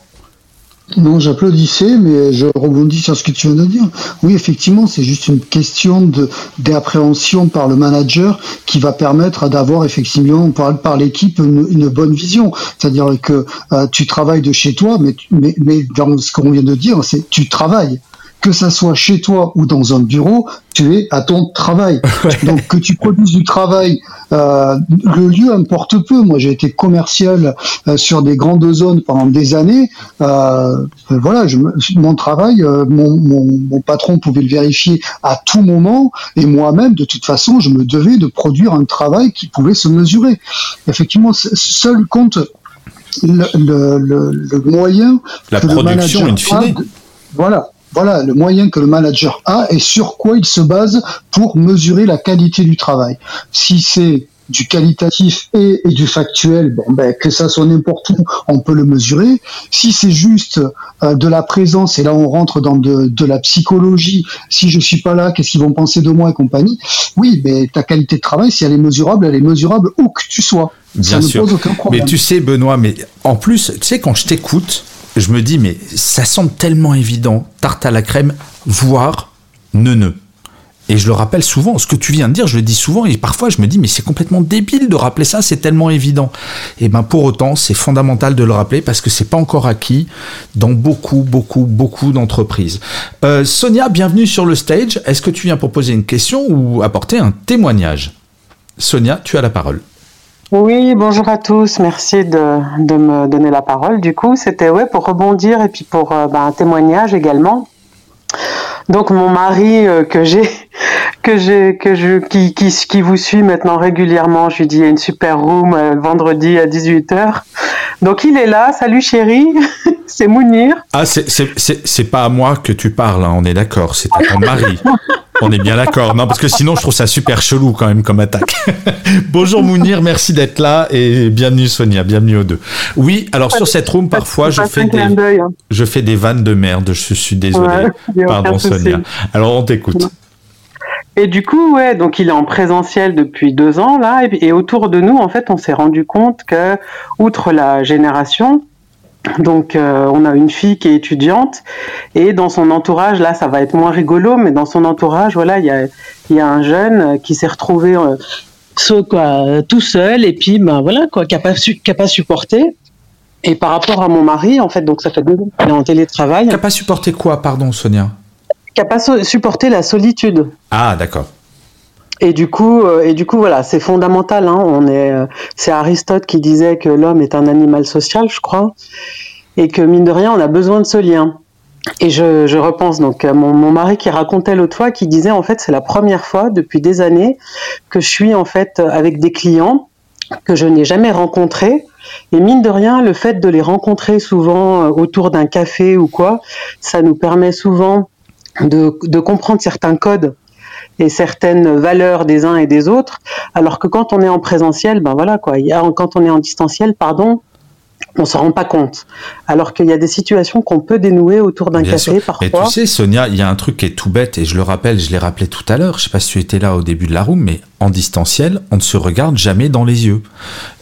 Non, j'applaudissais, mais je rebondis sur ce que tu viens de dire. Oui, effectivement, c'est juste une question d'appréhension par le manager qui va permettre d'avoir effectivement par, par l'équipe une, bonne vision. C'est-à-dire que euh, tu travailles de chez toi, mais, mais, mais dans ce qu'on vient de dire, c'est tu travailles que ça soit chez toi ou dans un bureau, tu es à ton travail. Donc que tu produises du travail, euh, le lieu importe peu. Moi, j'ai été commercial euh, sur des grandes zones pendant des années. Euh, voilà, je, mon travail, euh, mon, mon, mon, patron pouvait le vérifier à tout moment, et moi-même, de toute façon, je me devais de produire un travail qui pouvait se mesurer. Effectivement, seul compte le, le, le, le moyen. La production, in fine. voilà, voilà le moyen que le manager a et sur quoi il se base pour mesurer la qualité du travail. Si c'est du qualitatif et, du factuel, bon, ben, que ça soit n'importe où, on peut le mesurer. Si c'est juste euh, de la présence, et là on rentre dans de, la psychologie, si je suis pas là, qu'est-ce qu'ils vont penser de moi et compagnie, oui, mais ta qualité de travail, si elle est mesurable, elle est mesurable où que tu sois. Bien sûr. Mais tu sais, Benoît, mais en plus, tu sais, quand je t'écoute, je me dis, mais ça semble tellement évident, tarte à la crème, voire neuneu. Et je le rappelle souvent, ce que tu viens de dire, je le dis souvent, et parfois je me dis, mais c'est complètement débile de rappeler ça, c'est tellement évident. Et ben pour autant, c'est fondamental de le rappeler parce que c'est pas encore acquis dans beaucoup, beaucoup, beaucoup d'entreprises. Euh, Sonia, bienvenue sur le stage. Est-ce que tu viens pour poser une question ou apporter un témoignage? Sonia, tu as la parole. Oui, bonjour à tous. Merci de, me donner la parole. Du coup, c'était ouais pour rebondir et puis pour euh, bah, un témoignage également. Donc mon mari euh, que j'ai que j'ai que je qui, qui qui vous suit maintenant régulièrement, je lui dis il y a une super room euh, vendredi à 18h. Donc il est là. Salut chérie, c'est Mounir. Ah c'est c'est c'est pas à moi que tu parles, hein, on est d'accord, c'est à ton mari. On est bien d'accord. Non, parce que sinon, je trouve ça super chelou quand même comme attaque. Bonjour Mounir, merci d'être là et bienvenue Sonia, bienvenue aux deux. Oui, alors sur cette room, parfois, je fais, des, hein. je fais des vannes de merde. Je suis désolé. Pardon Sonia. Alors on t'écoute. Et du coup, ouais, donc il est en présentiel depuis deux ans là, et, autour de nous, en fait, on s'est rendu compte que, outre la génération, donc euh, on a une fille qui est étudiante et dans son entourage, là ça va être moins rigolo, mais dans son entourage, voilà, il y a, y a un jeune qui s'est retrouvé euh, quoi, tout seul et puis ben voilà quoi, qui n'a pas, pas supporté. Et par rapport à mon mari, en fait, donc ça fait deux ans qu'il est en télétravail. Qui n'a pas supporté quoi, pardon Sonia Qui n'a pas supporté la solitude. Ah d'accord. Et du coup, euh, et du coup, voilà, c'est fondamental. Hein, on est, euh, c'est Aristote qui disait que l'homme est un animal social, je crois, et que mine de rien, on a besoin de ce lien. Et je, je repense donc à mon, mon mari qui racontait l'autre fois, qui disait en fait, c'est la première fois depuis des années que je suis en fait avec des clients que je n'ai jamais rencontrés. Et mine de rien, le fait de les rencontrer souvent euh, autour d'un café ou quoi, ça nous permet souvent de, de comprendre certains codes et certaines valeurs des uns et des autres, alors que quand on est en présentiel, ben voilà quoi, il y a, quand on est en distanciel, pardon, on se rend pas compte. Alors qu'il y a des situations qu'on peut dénouer autour d'un café parfois. Et tu sais, Sonia, il y a un truc qui est tout bête et je le rappelle, je l'ai rappelé tout à l'heure. Je sais pas si tu étais là au début de la room, mais en distanciel, on ne se regarde jamais dans les yeux.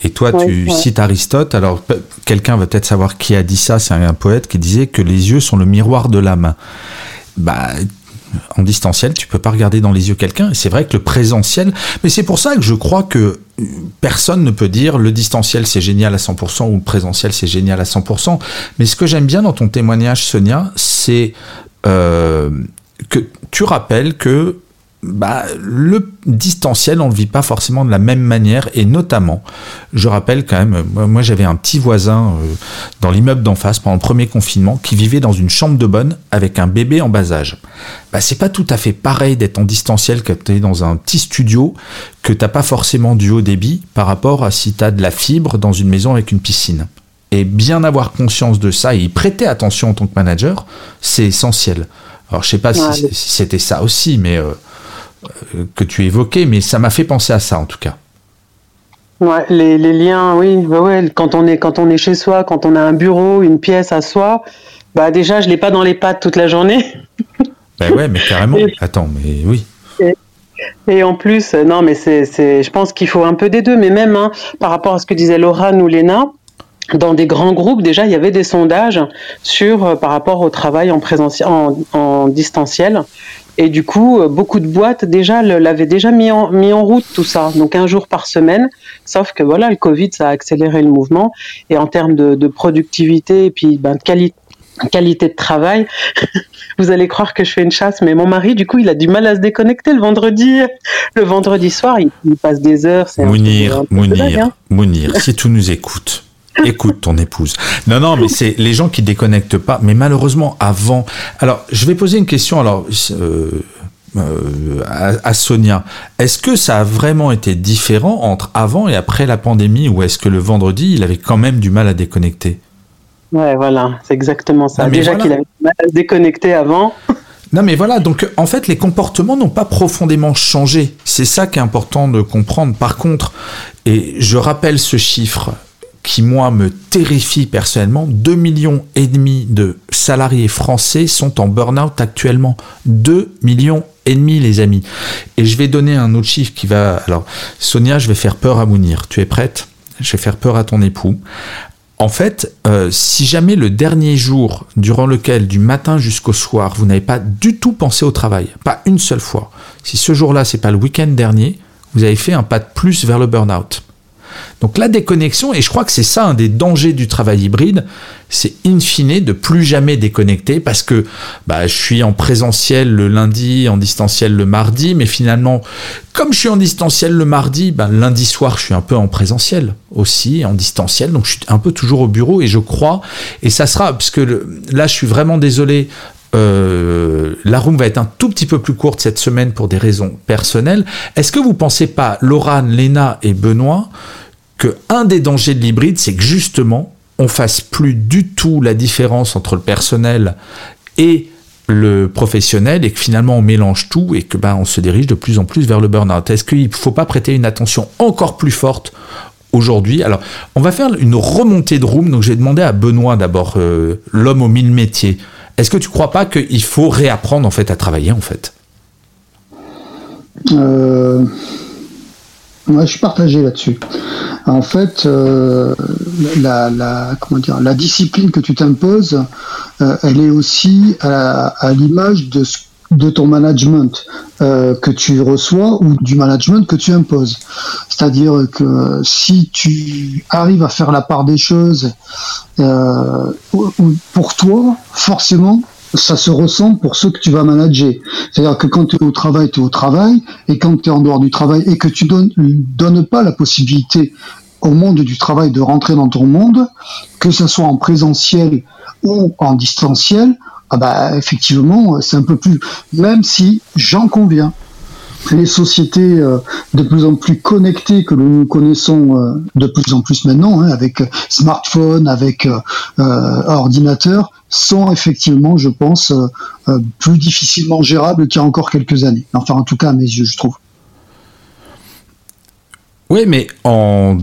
Et toi, tu cites Aristote. Alors, quelqu'un va peut-être savoir qui a dit ça. C'est un poète qui disait que les yeux sont le miroir de l'âme. Bah, en distanciel, tu peux pas regarder dans les yeux quelqu'un. C'est vrai que le présentiel, mais c'est pour ça que je crois que personne ne peut dire le distanciel c'est génial à 100% ou le présentiel c'est génial à 100%. Mais ce que j'aime bien dans ton témoignage, Sonia, c'est euh, que tu rappelles que bah, le distanciel, on ne le vit pas forcément de la même manière. Et notamment, je rappelle quand même, moi, j'avais un petit voisin euh, dans l'immeuble d'en face pendant le premier confinement qui vivait dans une chambre de bonne avec un bébé en bas âge. Bah, c'est pas tout à fait pareil d'être en distanciel que tu es dans un petit studio que t'as pas forcément du haut débit par rapport à si tu as de la fibre dans une maison avec une piscine. Et bien avoir conscience de ça et y prêter attention en tant que manager, c'est essentiel. Alors je sais pas si, c'était ça aussi, mais euh, que tu évoquais, mais ça m'a fait penser à ça en tout cas. Ouais, les, liens, oui, ouais, quand on est quand on est chez soi, quand on a un bureau, une pièce à soi, bah déjà je l'ai pas dans les pattes toute la journée. Ben ouais, mais carrément. Attends, mais oui. Et, en plus, non, mais c'est, je pense qu'il faut un peu des deux, mais même hein, par rapport à ce que disait Laura ou Léna, dans des grands groupes, déjà, il y avait des sondages sur euh, par rapport au travail en présentiel, en, en distanciel. Et du coup, euh, beaucoup de boîtes déjà l'avaient déjà mis en, mis en route tout ça, donc un jour par semaine. Sauf que voilà, le Covid, ça a accéléré le mouvement. Et en termes de, productivité et puis ben, de qualité qualité de travail. Vous allez croire que je fais une chasse, mais mon mari, du coup, il a du mal à se déconnecter le vendredi. Le vendredi soir, il, passe des heures. Mounir, Mounir, hein. Mounir, si tu nous écoutes, Écoute ton épouse. Non, non, mais c'est les gens qui déconnectent pas. Mais malheureusement, avant. Alors, je vais poser une question. Alors. Euh, euh, à, Sonia, est-ce que ça a vraiment été différent entre avant et après la pandémie ou est-ce que le vendredi, il avait quand même du mal à déconnecter? Ouais, voilà, c'est exactement ça. Déjà qu'il avait du mal à se déconnecter avant. Non mais voilà, donc en fait les comportements n'ont pas profondément changé. C'est ça qui est important de comprendre. Par contre, et je rappelle ce chiffre, qui moi me terrifie personnellement, 2 millions et demi de salariés français sont en burn-out actuellement. 2 millions et demi les amis. Et je vais donner un autre chiffre qui va alors Sonia, je vais faire peur à Mounir. Tu es prête? Je vais faire peur à ton époux. En fait, euh, si jamais le dernier jour durant lequel du matin jusqu'au soir, vous n'avez pas du tout pensé au travail, pas une seule fois, si ce jour-là c'est pas le week-end dernier, vous avez fait un pas de plus vers le burn-out. Donc la déconnexion, et je crois que c'est ça un des dangers du travail hybride, c'est in fine de plus jamais déconnecter parce que bah, je suis en présentiel le lundi, en distanciel le mardi, mais finalement, comme je suis en distanciel le mardi, bah, lundi soir, je suis un peu en présentiel aussi, en distanciel, donc je suis un peu toujours au bureau et je crois, et ça sera, parce que là, je suis vraiment désolé, euh, la room va être un tout petit peu plus courte cette semaine pour des raisons personnelles. Est-ce que vous pensez pas, Laurent, Léna et Benoît, que un des dangers de l'hybride, c'est que justement, on fasse plus du tout la différence entre le personnel et le professionnel et que finalement on mélange tout et que ben on se dirige de plus en plus vers le burn-out. Est-ce qu'il ne faut pas prêter une attention encore plus forte aujourd'hui? Alors, on va faire une remontée de room. Donc, j'ai demandé à Benoît d'abord, euh, l'homme aux mille métiers. Est-ce que tu crois pas qu'il faut réapprendre en fait à travailler en fait? Euh, Je suis partagé là-dessus. En fait, euh, la, comment dire, la discipline que tu t'imposes, euh, elle est aussi à, l'image de, de ton management euh, que tu reçois ou du management que tu imposes. C'est-à-dire que si tu arrives à faire la part des choses pour toi, forcément, ça se ressent pour ceux que tu vas manager. C'est-à-dire que quand tu es au travail, tu es au travail, et quand tu es en dehors du travail et que tu donnes, donnes pas la possibilité au monde du travail de rentrer dans ton monde, que ce soit en présentiel ou en distanciel, ah bah, effectivement, c'est un peu plus, même si j'en conviens, les sociétés de plus en plus connectées que nous connaissons de plus en plus maintenant, hein, avec smartphone, avec ordinateur, sont effectivement, je pense, plus difficilement gérables qu'il y a encore quelques années. Enfin, en tout cas, à mes yeux, je trouve. Oui, mais en,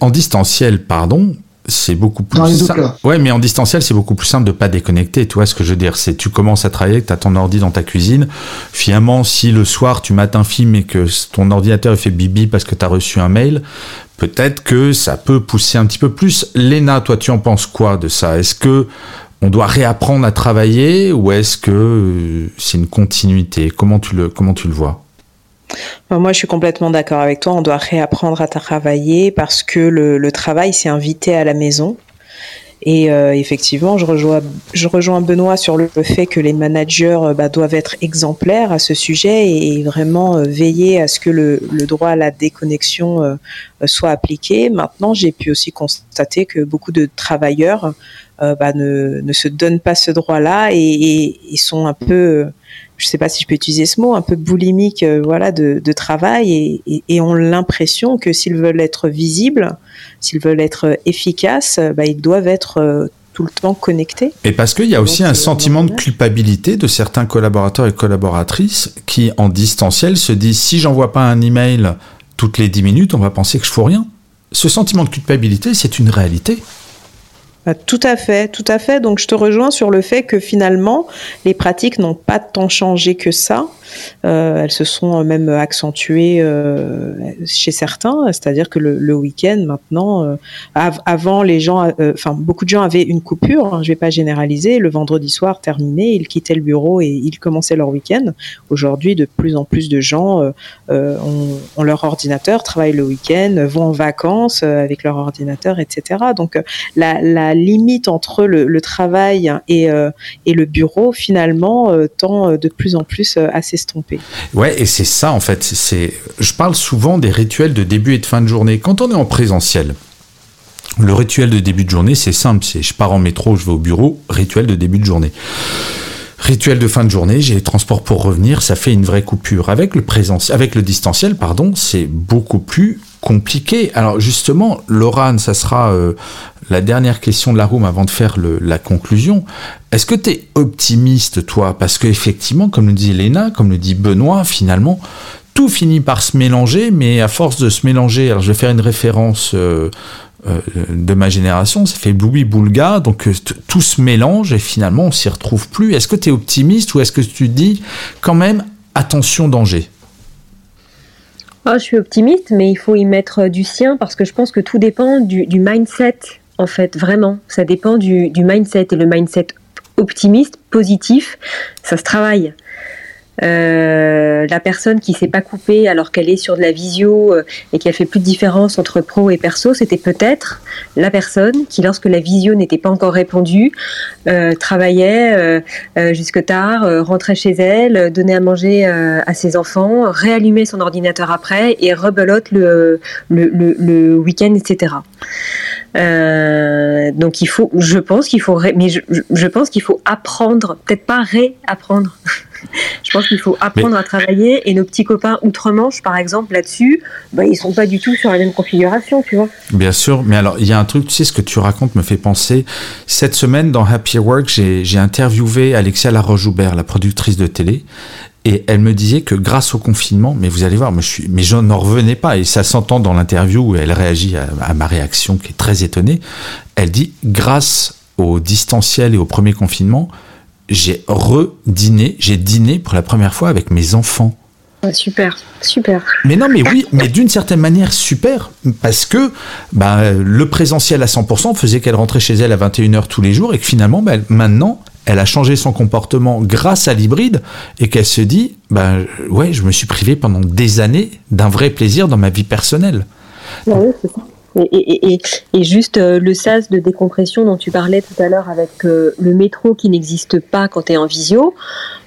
en distanciel, pardon, c'est beaucoup plus simple. Ouais, mais en distanciel, c'est beaucoup plus simple de pas déconnecter. Tu vois ce que je veux dire C'est tu commences à travailler, tu as ton ordi dans ta cuisine. Finalement, si le soir tu mates un film et que ton ordinateur fait bibi parce que tu as reçu un mail, peut-être que ça peut pousser un petit peu plus. Léna, toi, tu en penses quoi de ça? Est-ce que on doit réapprendre à travailler ou est-ce que euh, c'est une continuité? Comment tu le comment tu le vois? Moi, je suis complètement d'accord avec toi. On doit réapprendre à travailler parce que le, travail s'est invité à la maison. Et euh, effectivement, je rejoins, Benoît sur le fait que les managers euh, bah, doivent être exemplaires à ce sujet et, vraiment euh, veiller à ce que le, droit à la déconnexion soit appliqué. Maintenant, j'ai pu aussi constater que beaucoup de travailleurs bah, ne, se donnent pas ce droit-là et, sont un peu je sais pas si je peux utiliser ce mot, un peu boulimique, euh, voilà, de, travail et, ont l'impression que s'ils veulent être visibles, s'ils veulent être efficaces, bah, ils doivent être euh, tout le temps connectés. Et parce qu'il y a aussi un sentiment de culpabilité de certains collaborateurs et collaboratrices qui, en distanciel, se disent si j'envoie pas un email toutes les 10 minutes, on va penser que je fais rien. Ce sentiment de culpabilité, c'est une réalité. Bah, tout à fait, tout à fait. Donc je te rejoins sur le fait que finalement, les pratiques n'ont pas tant changé que ça. Euh, elles se sont même accentuées euh, chez certains, c'est-à-dire que le, week-end maintenant, euh, avant les gens, enfin beaucoup de gens avaient une coupure. Hein, je vais pas généraliser. Le vendredi soir terminé, ils quittaient le bureau et ils commençaient leur week-end. Aujourd'hui, de plus en plus de gens ont, leur ordinateur, travaillent le week-end, vont en vacances avec leur ordinateur, etc. Donc la, limite entre le, travail et, et, le bureau finalement tend de plus en plus à s'estomper. Ouais, et c'est ça en fait. C'est, je parle souvent des rituels de début et de fin de journée. Quand on est en présentiel, le rituel de début de journée, c'est simple. C'est je pars en métro, je vais au bureau. Rituel de début de journée. Rituel de fin de journée, j'ai les transports pour revenir, ça fait une vraie coupure. Avec le avec le distanciel, pardon, c'est beaucoup plus compliqué. Alors justement, Laurent, ça sera euh, la dernière question de la room avant de faire la conclusion. Est-ce que tu es optimiste, toi? Parce qu'effectivement, comme le dit Léna, comme le dit Benoît, finalement, tout finit par se mélanger, mais à force de se mélanger, alors je vais faire une référence euh, euh, de ma génération, ça fait Bloubi Boulga, donc tout se mélange et finalement on s'y retrouve plus. Est-ce que tu es optimiste ou est-ce que tu dis quand même attention danger? Oh, je suis optimiste, mais il faut y mettre du sien parce que je pense que tout dépend du, mindset, en fait, vraiment. Ça dépend du mindset et le mindset optimiste, positif, ça se travaille. Euh, la personne qui s'est pas coupée alors qu'elle est sur de la visio euh, et qui a fait plus de différence entre pro et perso, c'était peut-être la personne qui, lorsque la visio n'était pas encore répandue, euh, travaillait jusque tard, rentrait chez elle, donnait à manger à ses enfants, réallumait son ordinateur après et rebelote le, week-end, etc. donc il faut, je pense qu'il faut, mais je, je pense qu'il faut apprendre, peut-être pas réapprendre. Je pense qu'il faut apprendre à travailler et nos petits copains outre-Manche, par exemple, là-dessus, bah, ils sont pas du tout sur la même configuration, tu vois. Bien sûr, mais alors il y a un truc, tu sais, ce que tu racontes me fait penser. Cette semaine, dans Happy Work, j'ai interviewé Alexia Laroche-Joubert, la productrice de télé, et elle me disait que grâce au confinement, mais vous allez voir, je suis, mais je n'en revenais pas, et ça s'entend dans l'interview où elle réagit à, à ma réaction qui est très étonnée. Elle dit, grâce au distanciel et au premier confinement, j'ai redîné, j'ai dîné pour la première fois avec mes enfants. super, super. Mais non, mais oui, mais d'une certaine manière, super, parce que bah, le présentiel à 100% faisait qu'elle rentrait chez elle à 21h tous les jours et que finalement, bah, maintenant, elle a changé son comportement grâce à l'hybride et qu'elle se dit, bah, ouais, je me suis privé pendant des années d'un vrai plaisir dans ma vie personnelle. Bah oui, c'est ça. Et, juste euh, le sas de décompression dont tu parlais tout à l'heure avec euh, le métro qui n'existe pas quand tu es en visio,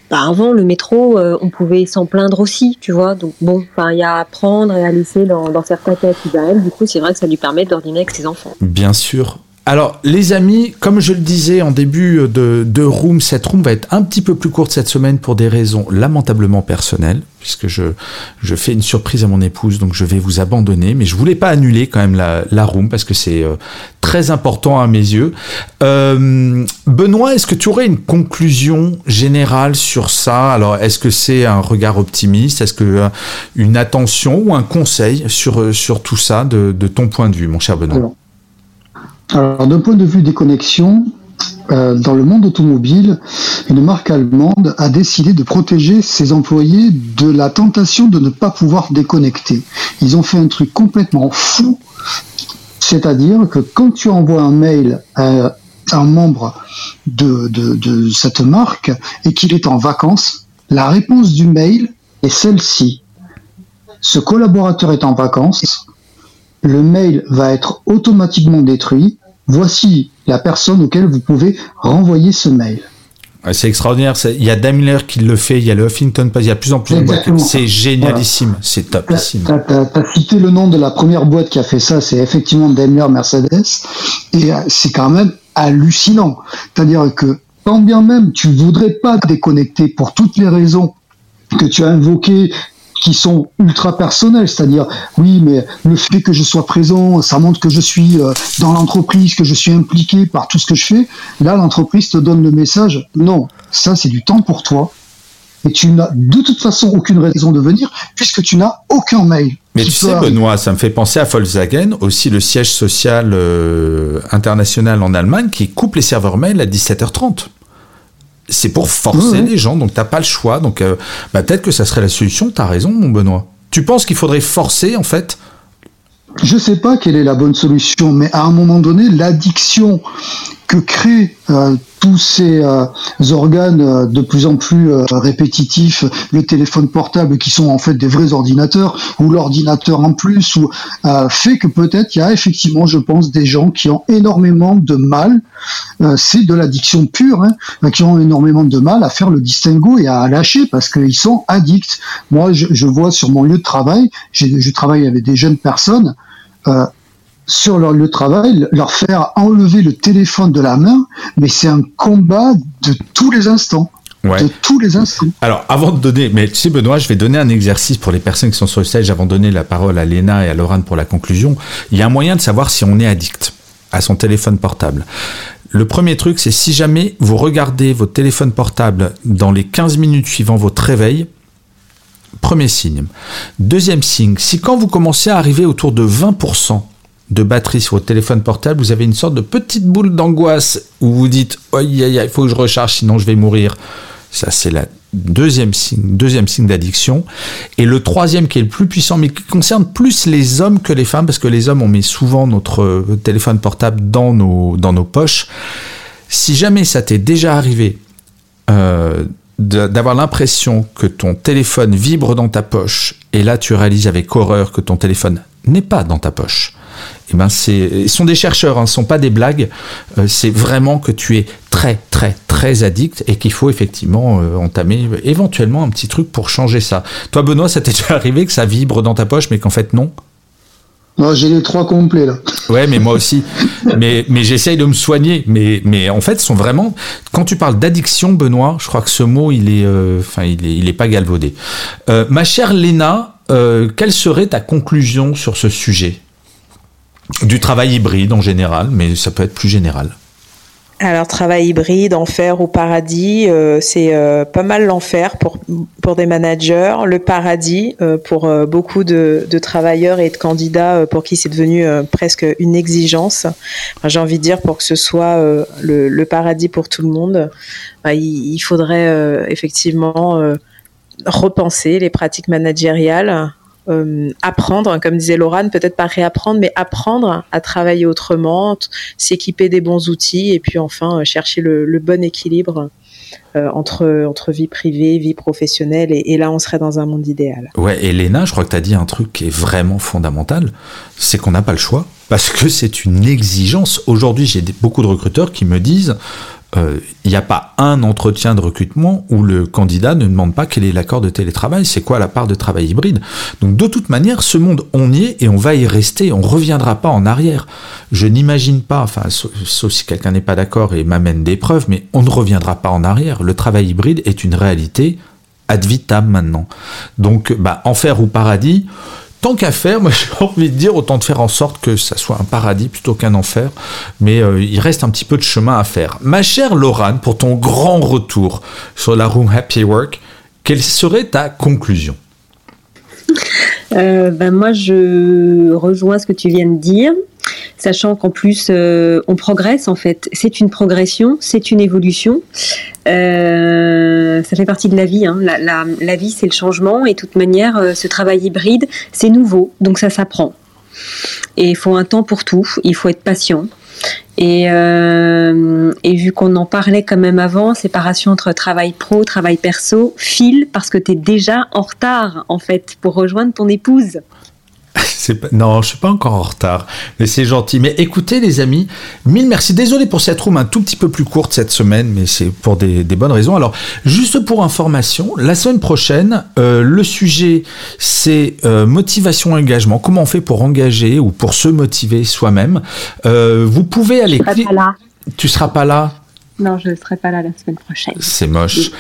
bah avant le métro, euh, on pouvait s'en plaindre aussi, tu vois. Donc bon, il y a à apprendre et à laisser dans, certains cas Du coup, c'est vrai que ça lui permet d'ordiner avec ses enfants. Bien sûr. Alors, les amis, comme je le disais en début de, Room, cette Room va être un petit peu plus courte cette semaine pour des raisons lamentablement personnelles, puisque je, je fais une surprise à mon épouse, donc je vais vous abandonner. Mais je voulais pas annuler quand même la, la Room, parce que c'est euh, très important à mes yeux. Euh, Benoît, est-ce que tu aurais une conclusion générale sur ça? Alors, est-ce que c'est un regard optimiste? Est-ce que euh, une attention ou un conseil sur, sur tout ça de, de ton point de vue, mon cher Benoît? D'un point de vue des connexions, euh, dans le monde automobile, une marque allemande a décidé de protéger ses employés de la tentation de ne pas pouvoir déconnecter. Ils ont fait un truc complètement fou, c'est-à-dire que quand tu envoies un mail à un membre de, de, de cette marque et qu'il est en vacances, la réponse du mail est celle-ci. Ce collaborateur est en vacances, le mail va être automatiquement détruit. Voici la personne auquel vous pouvez renvoyer ce mail. C'est extraordinaire. Il y a Daimler qui le fait, il y a le Huffington Post, il y a plus en plus de boîtes. C'est génialissime, c'est topissime. Tu as, cité le nom de la première boîte qui a fait ça, c'est effectivement Daimler Mercedes. Et euh, c'est quand même hallucinant. C'est-à-dire que quand bien même tu voudrais pas déconnecter pour toutes les raisons que tu as invoquées qui sont ultra personnels, c'est-à-dire oui, mais le fait que je sois présent, ça montre que je suis euh, dans l'entreprise, que je suis impliqué par tout ce que je fais. Là, l'entreprise te donne le message, non, ça c'est du temps pour toi. Et tu n'as de toute façon aucune raison de venir puisque tu n'as aucun mail. Mais tu sais, Benoît, ça me fait penser à Volkswagen, aussi le siège social euh, international en Allemagne qui coupe les serveurs mail à 17h30 c'est pour forcer les gens, donc t'as pas le choix. Donc euh, bah, peut-être que ça serait la solution. T'as raison, mon Benoît. Tu penses qu'il faudrait forcer en fait? Je sais pas quelle est la bonne solution, mais à un moment donné, l'addiction que créent euh, tous ces euh, organes euh, de plus en plus répétitifs, le téléphone portable qui sont en fait des vrais ordinateurs, ou l'ordinateur en plus, ou fait que peut-être il y a effectivement, je pense, des gens qui ont énormément de mal, c'est de l'addiction pure, hein, qui ont énormément de mal à faire le distinguo et à lâcher parce qu'ils sont addicts. Moi, je, je, vois sur mon lieu de travail, je travaille avec des jeunes personnes, sur leur lieu de travail, leur faire enlever le téléphone de la main, mais c'est un combat de tous les instants. De tous les instants. Alors, avant de donner, mais tu sais, Benoît, je vais donner un exercice pour les personnes qui sont sur le stage avant de donner la parole à Léna et à Laurent pour la conclusion. Il y a un moyen de savoir si on est addict à son téléphone portable. Le premier truc, c'est si jamais vous regardez votre téléphone portable dans les 15 minutes suivant votre réveil, premier signe. Deuxième signe, si quand vous commencez à arriver autour de 20%, de batterie sur votre téléphone portable, vous avez une sorte de petite boule d'angoisse où vous dites il faut que je recharge sinon je vais mourir. Ça c'est la deuxième signe, deuxième signe d'addiction. Et le troisième qui est le plus puissant, mais qui concerne plus les hommes que les femmes, parce que les hommes on met souvent notre euh, téléphone portable dans nos, dans nos poches. Si jamais ça t'est déjà arrivé euh, d'avoir l'impression que ton téléphone vibre dans ta poche, et là tu réalises avec horreur que ton téléphone n'est pas dans ta poche, eh ben c'est, ils sont des chercheurs, hein, ce ne sont pas des blagues. Euh, c'est vraiment que tu es très, très, très addict et qu'il faut effectivement euh, entamer éventuellement un petit truc pour changer ça. Toi, Benoît, ça t'est déjà arrivé que ça vibre dans ta poche, mais qu'en fait non? Moi, j'ai les trois complets là. Ouais, mais moi aussi. mais mais j'essaye de me soigner. Mais mais en fait, sont vraiment. Quand tu parles d'addiction, Benoît, je crois que ce mot, il est, euh, enfin, il est, il est pas galvaudé. ma chère Léna, quelle serait ta conclusion sur ce sujet? Du travail hybride en général, mais ça peut être plus général. Alors, travail hybride, enfer ou paradis, euh, c'est euh, pas mal l'enfer pour, pour des managers, le paradis euh, pour beaucoup de, travailleurs et de candidats pour qui c'est devenu presque une exigence. J'ai envie de dire, pour que ce soit le, paradis pour tout le monde, bah, il, faudrait effectivement repenser les pratiques managériales, euh, apprendre, comme disait Laurent, peut-être pas réapprendre, mais apprendre à travailler autrement, s'équiper des bons outils et puis enfin euh, chercher le, bon équilibre euh, entre, entre vie privée, vie professionnelle, et, là on serait dans un monde idéal. Ouais, et Léna, je crois que tu as dit un truc qui est vraiment fondamental, c'est qu'on n'a pas le choix, parce que c'est une exigence. Aujourd'hui, j'ai beaucoup de recruteurs qui me disent, il n'y a pas un entretien de recrutement où le candidat ne demande pas quel est l'accord de télétravail, c'est quoi la part de travail hybride. Donc de toute manière, ce monde, on y est et on va y rester, on ne reviendra pas en arrière. Je n'imagine pas, enfin, sauf si quelqu'un n'est pas d'accord et m'amène des preuves, mais on ne reviendra pas en arrière. Le travail hybride est une réalité ad vitam maintenant. Donc, bah, enfer ou paradis, tant qu'à faire, moi j'ai envie de dire autant de faire en sorte que ça soit un paradis plutôt qu'un enfer, mais euh, il reste un petit peu de chemin à faire. Ma chère Laurane, pour ton grand retour sur la Room Happy Work, quelle serait ta conclusion? Euh, ben moi, je rejoins ce que tu viens de dire sachant qu'en plus euh, on progresse en fait. C'est une progression, c'est une évolution. Euh, ça fait partie de la vie. Hein. La, vie, c'est le changement et de toute manière, euh, ce travail hybride, c'est nouveau, donc ça s'apprend. Et il faut un temps pour tout. Il faut être patient. Et, et vu qu'on en parlait quand même avant, séparation entre travail pro, travail perso, file parce que tu es déjà en retard en fait pour rejoindre ton épouse. Non, je suis pas encore en retard, mais c'est gentil. Mais écoutez, les amis, mille merci. Désolé pour cette room un tout petit peu plus courte cette semaine, mais c'est pour des, bonnes raisons. Alors, juste pour information, la semaine prochaine, euh, le sujet, c'est euh, motivation engagement. Comment on fait pour engager ou pour se motiver soi-même? Euh, Vous pouvez aller. Tu seras pas là. Tu seras pas là non, je ne serai pas là la semaine prochaine. C'est moche.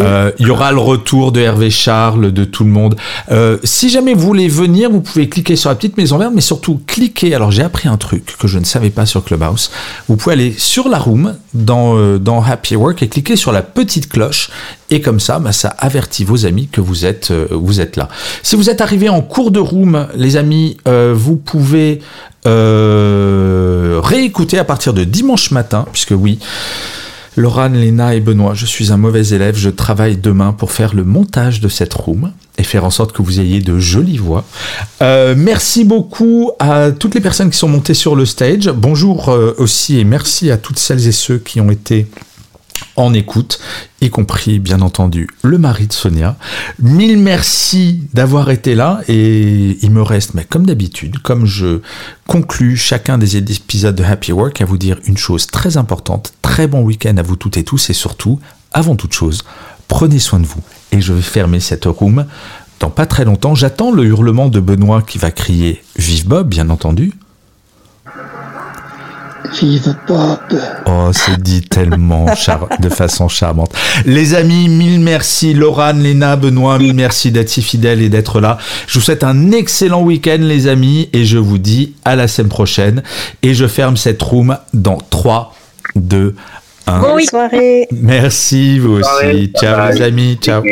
Euh, il y aura le retour de Hervé Charles, de tout le monde. Euh, si jamais vous voulez venir, vous pouvez cliquer sur la petite maison verte, mais surtout cliquer. Alors j'ai appris un truc que je ne savais pas sur Clubhouse. Vous pouvez aller sur la room dans, euh, dans Happy Work et cliquer sur la petite cloche. Et comme ça, bah, ça avertit vos amis que vous êtes, vous êtes là. Si vous êtes arrivé en cours de room, les amis, vous pouvez réécouter à partir de dimanche matin, puisque oui, Laurane, Léna et Benoît, je suis un mauvais élève, je travaille demain pour faire le montage de cette room et faire en sorte que vous ayez de jolies voix. Euh, merci beaucoup à toutes les personnes qui sont montées sur le stage. Bonjour euh, aussi et merci à toutes celles et ceux qui ont été en écoute, y compris bien entendu le mari de Sonia. Mille merci d'avoir été là et il me reste, mais comme d'habitude, comme je conclus chacun des épisodes de Happy Work, à vous dire une chose très importante. Très bon week-end à vous toutes et tous et surtout, avant toute chose, prenez soin de vous. Et je vais fermer cette room dans pas très longtemps. J'attends le hurlement de Benoît qui va crier Vive Bob, bien entendu. Vive Bob. Oh, c'est dit tellement de façon charmante. Les amis, mille merci. Laurane, Léna, Benoît, mille merci d'être si fidèles et d'être là. Je vous souhaite un excellent week-end, les amis, et je vous dis à la semaine prochaine. Et je ferme cette room dans 3, 2, 1. Bonne soirée. Merci, vous aussi. Ciao, les amis. Ciao.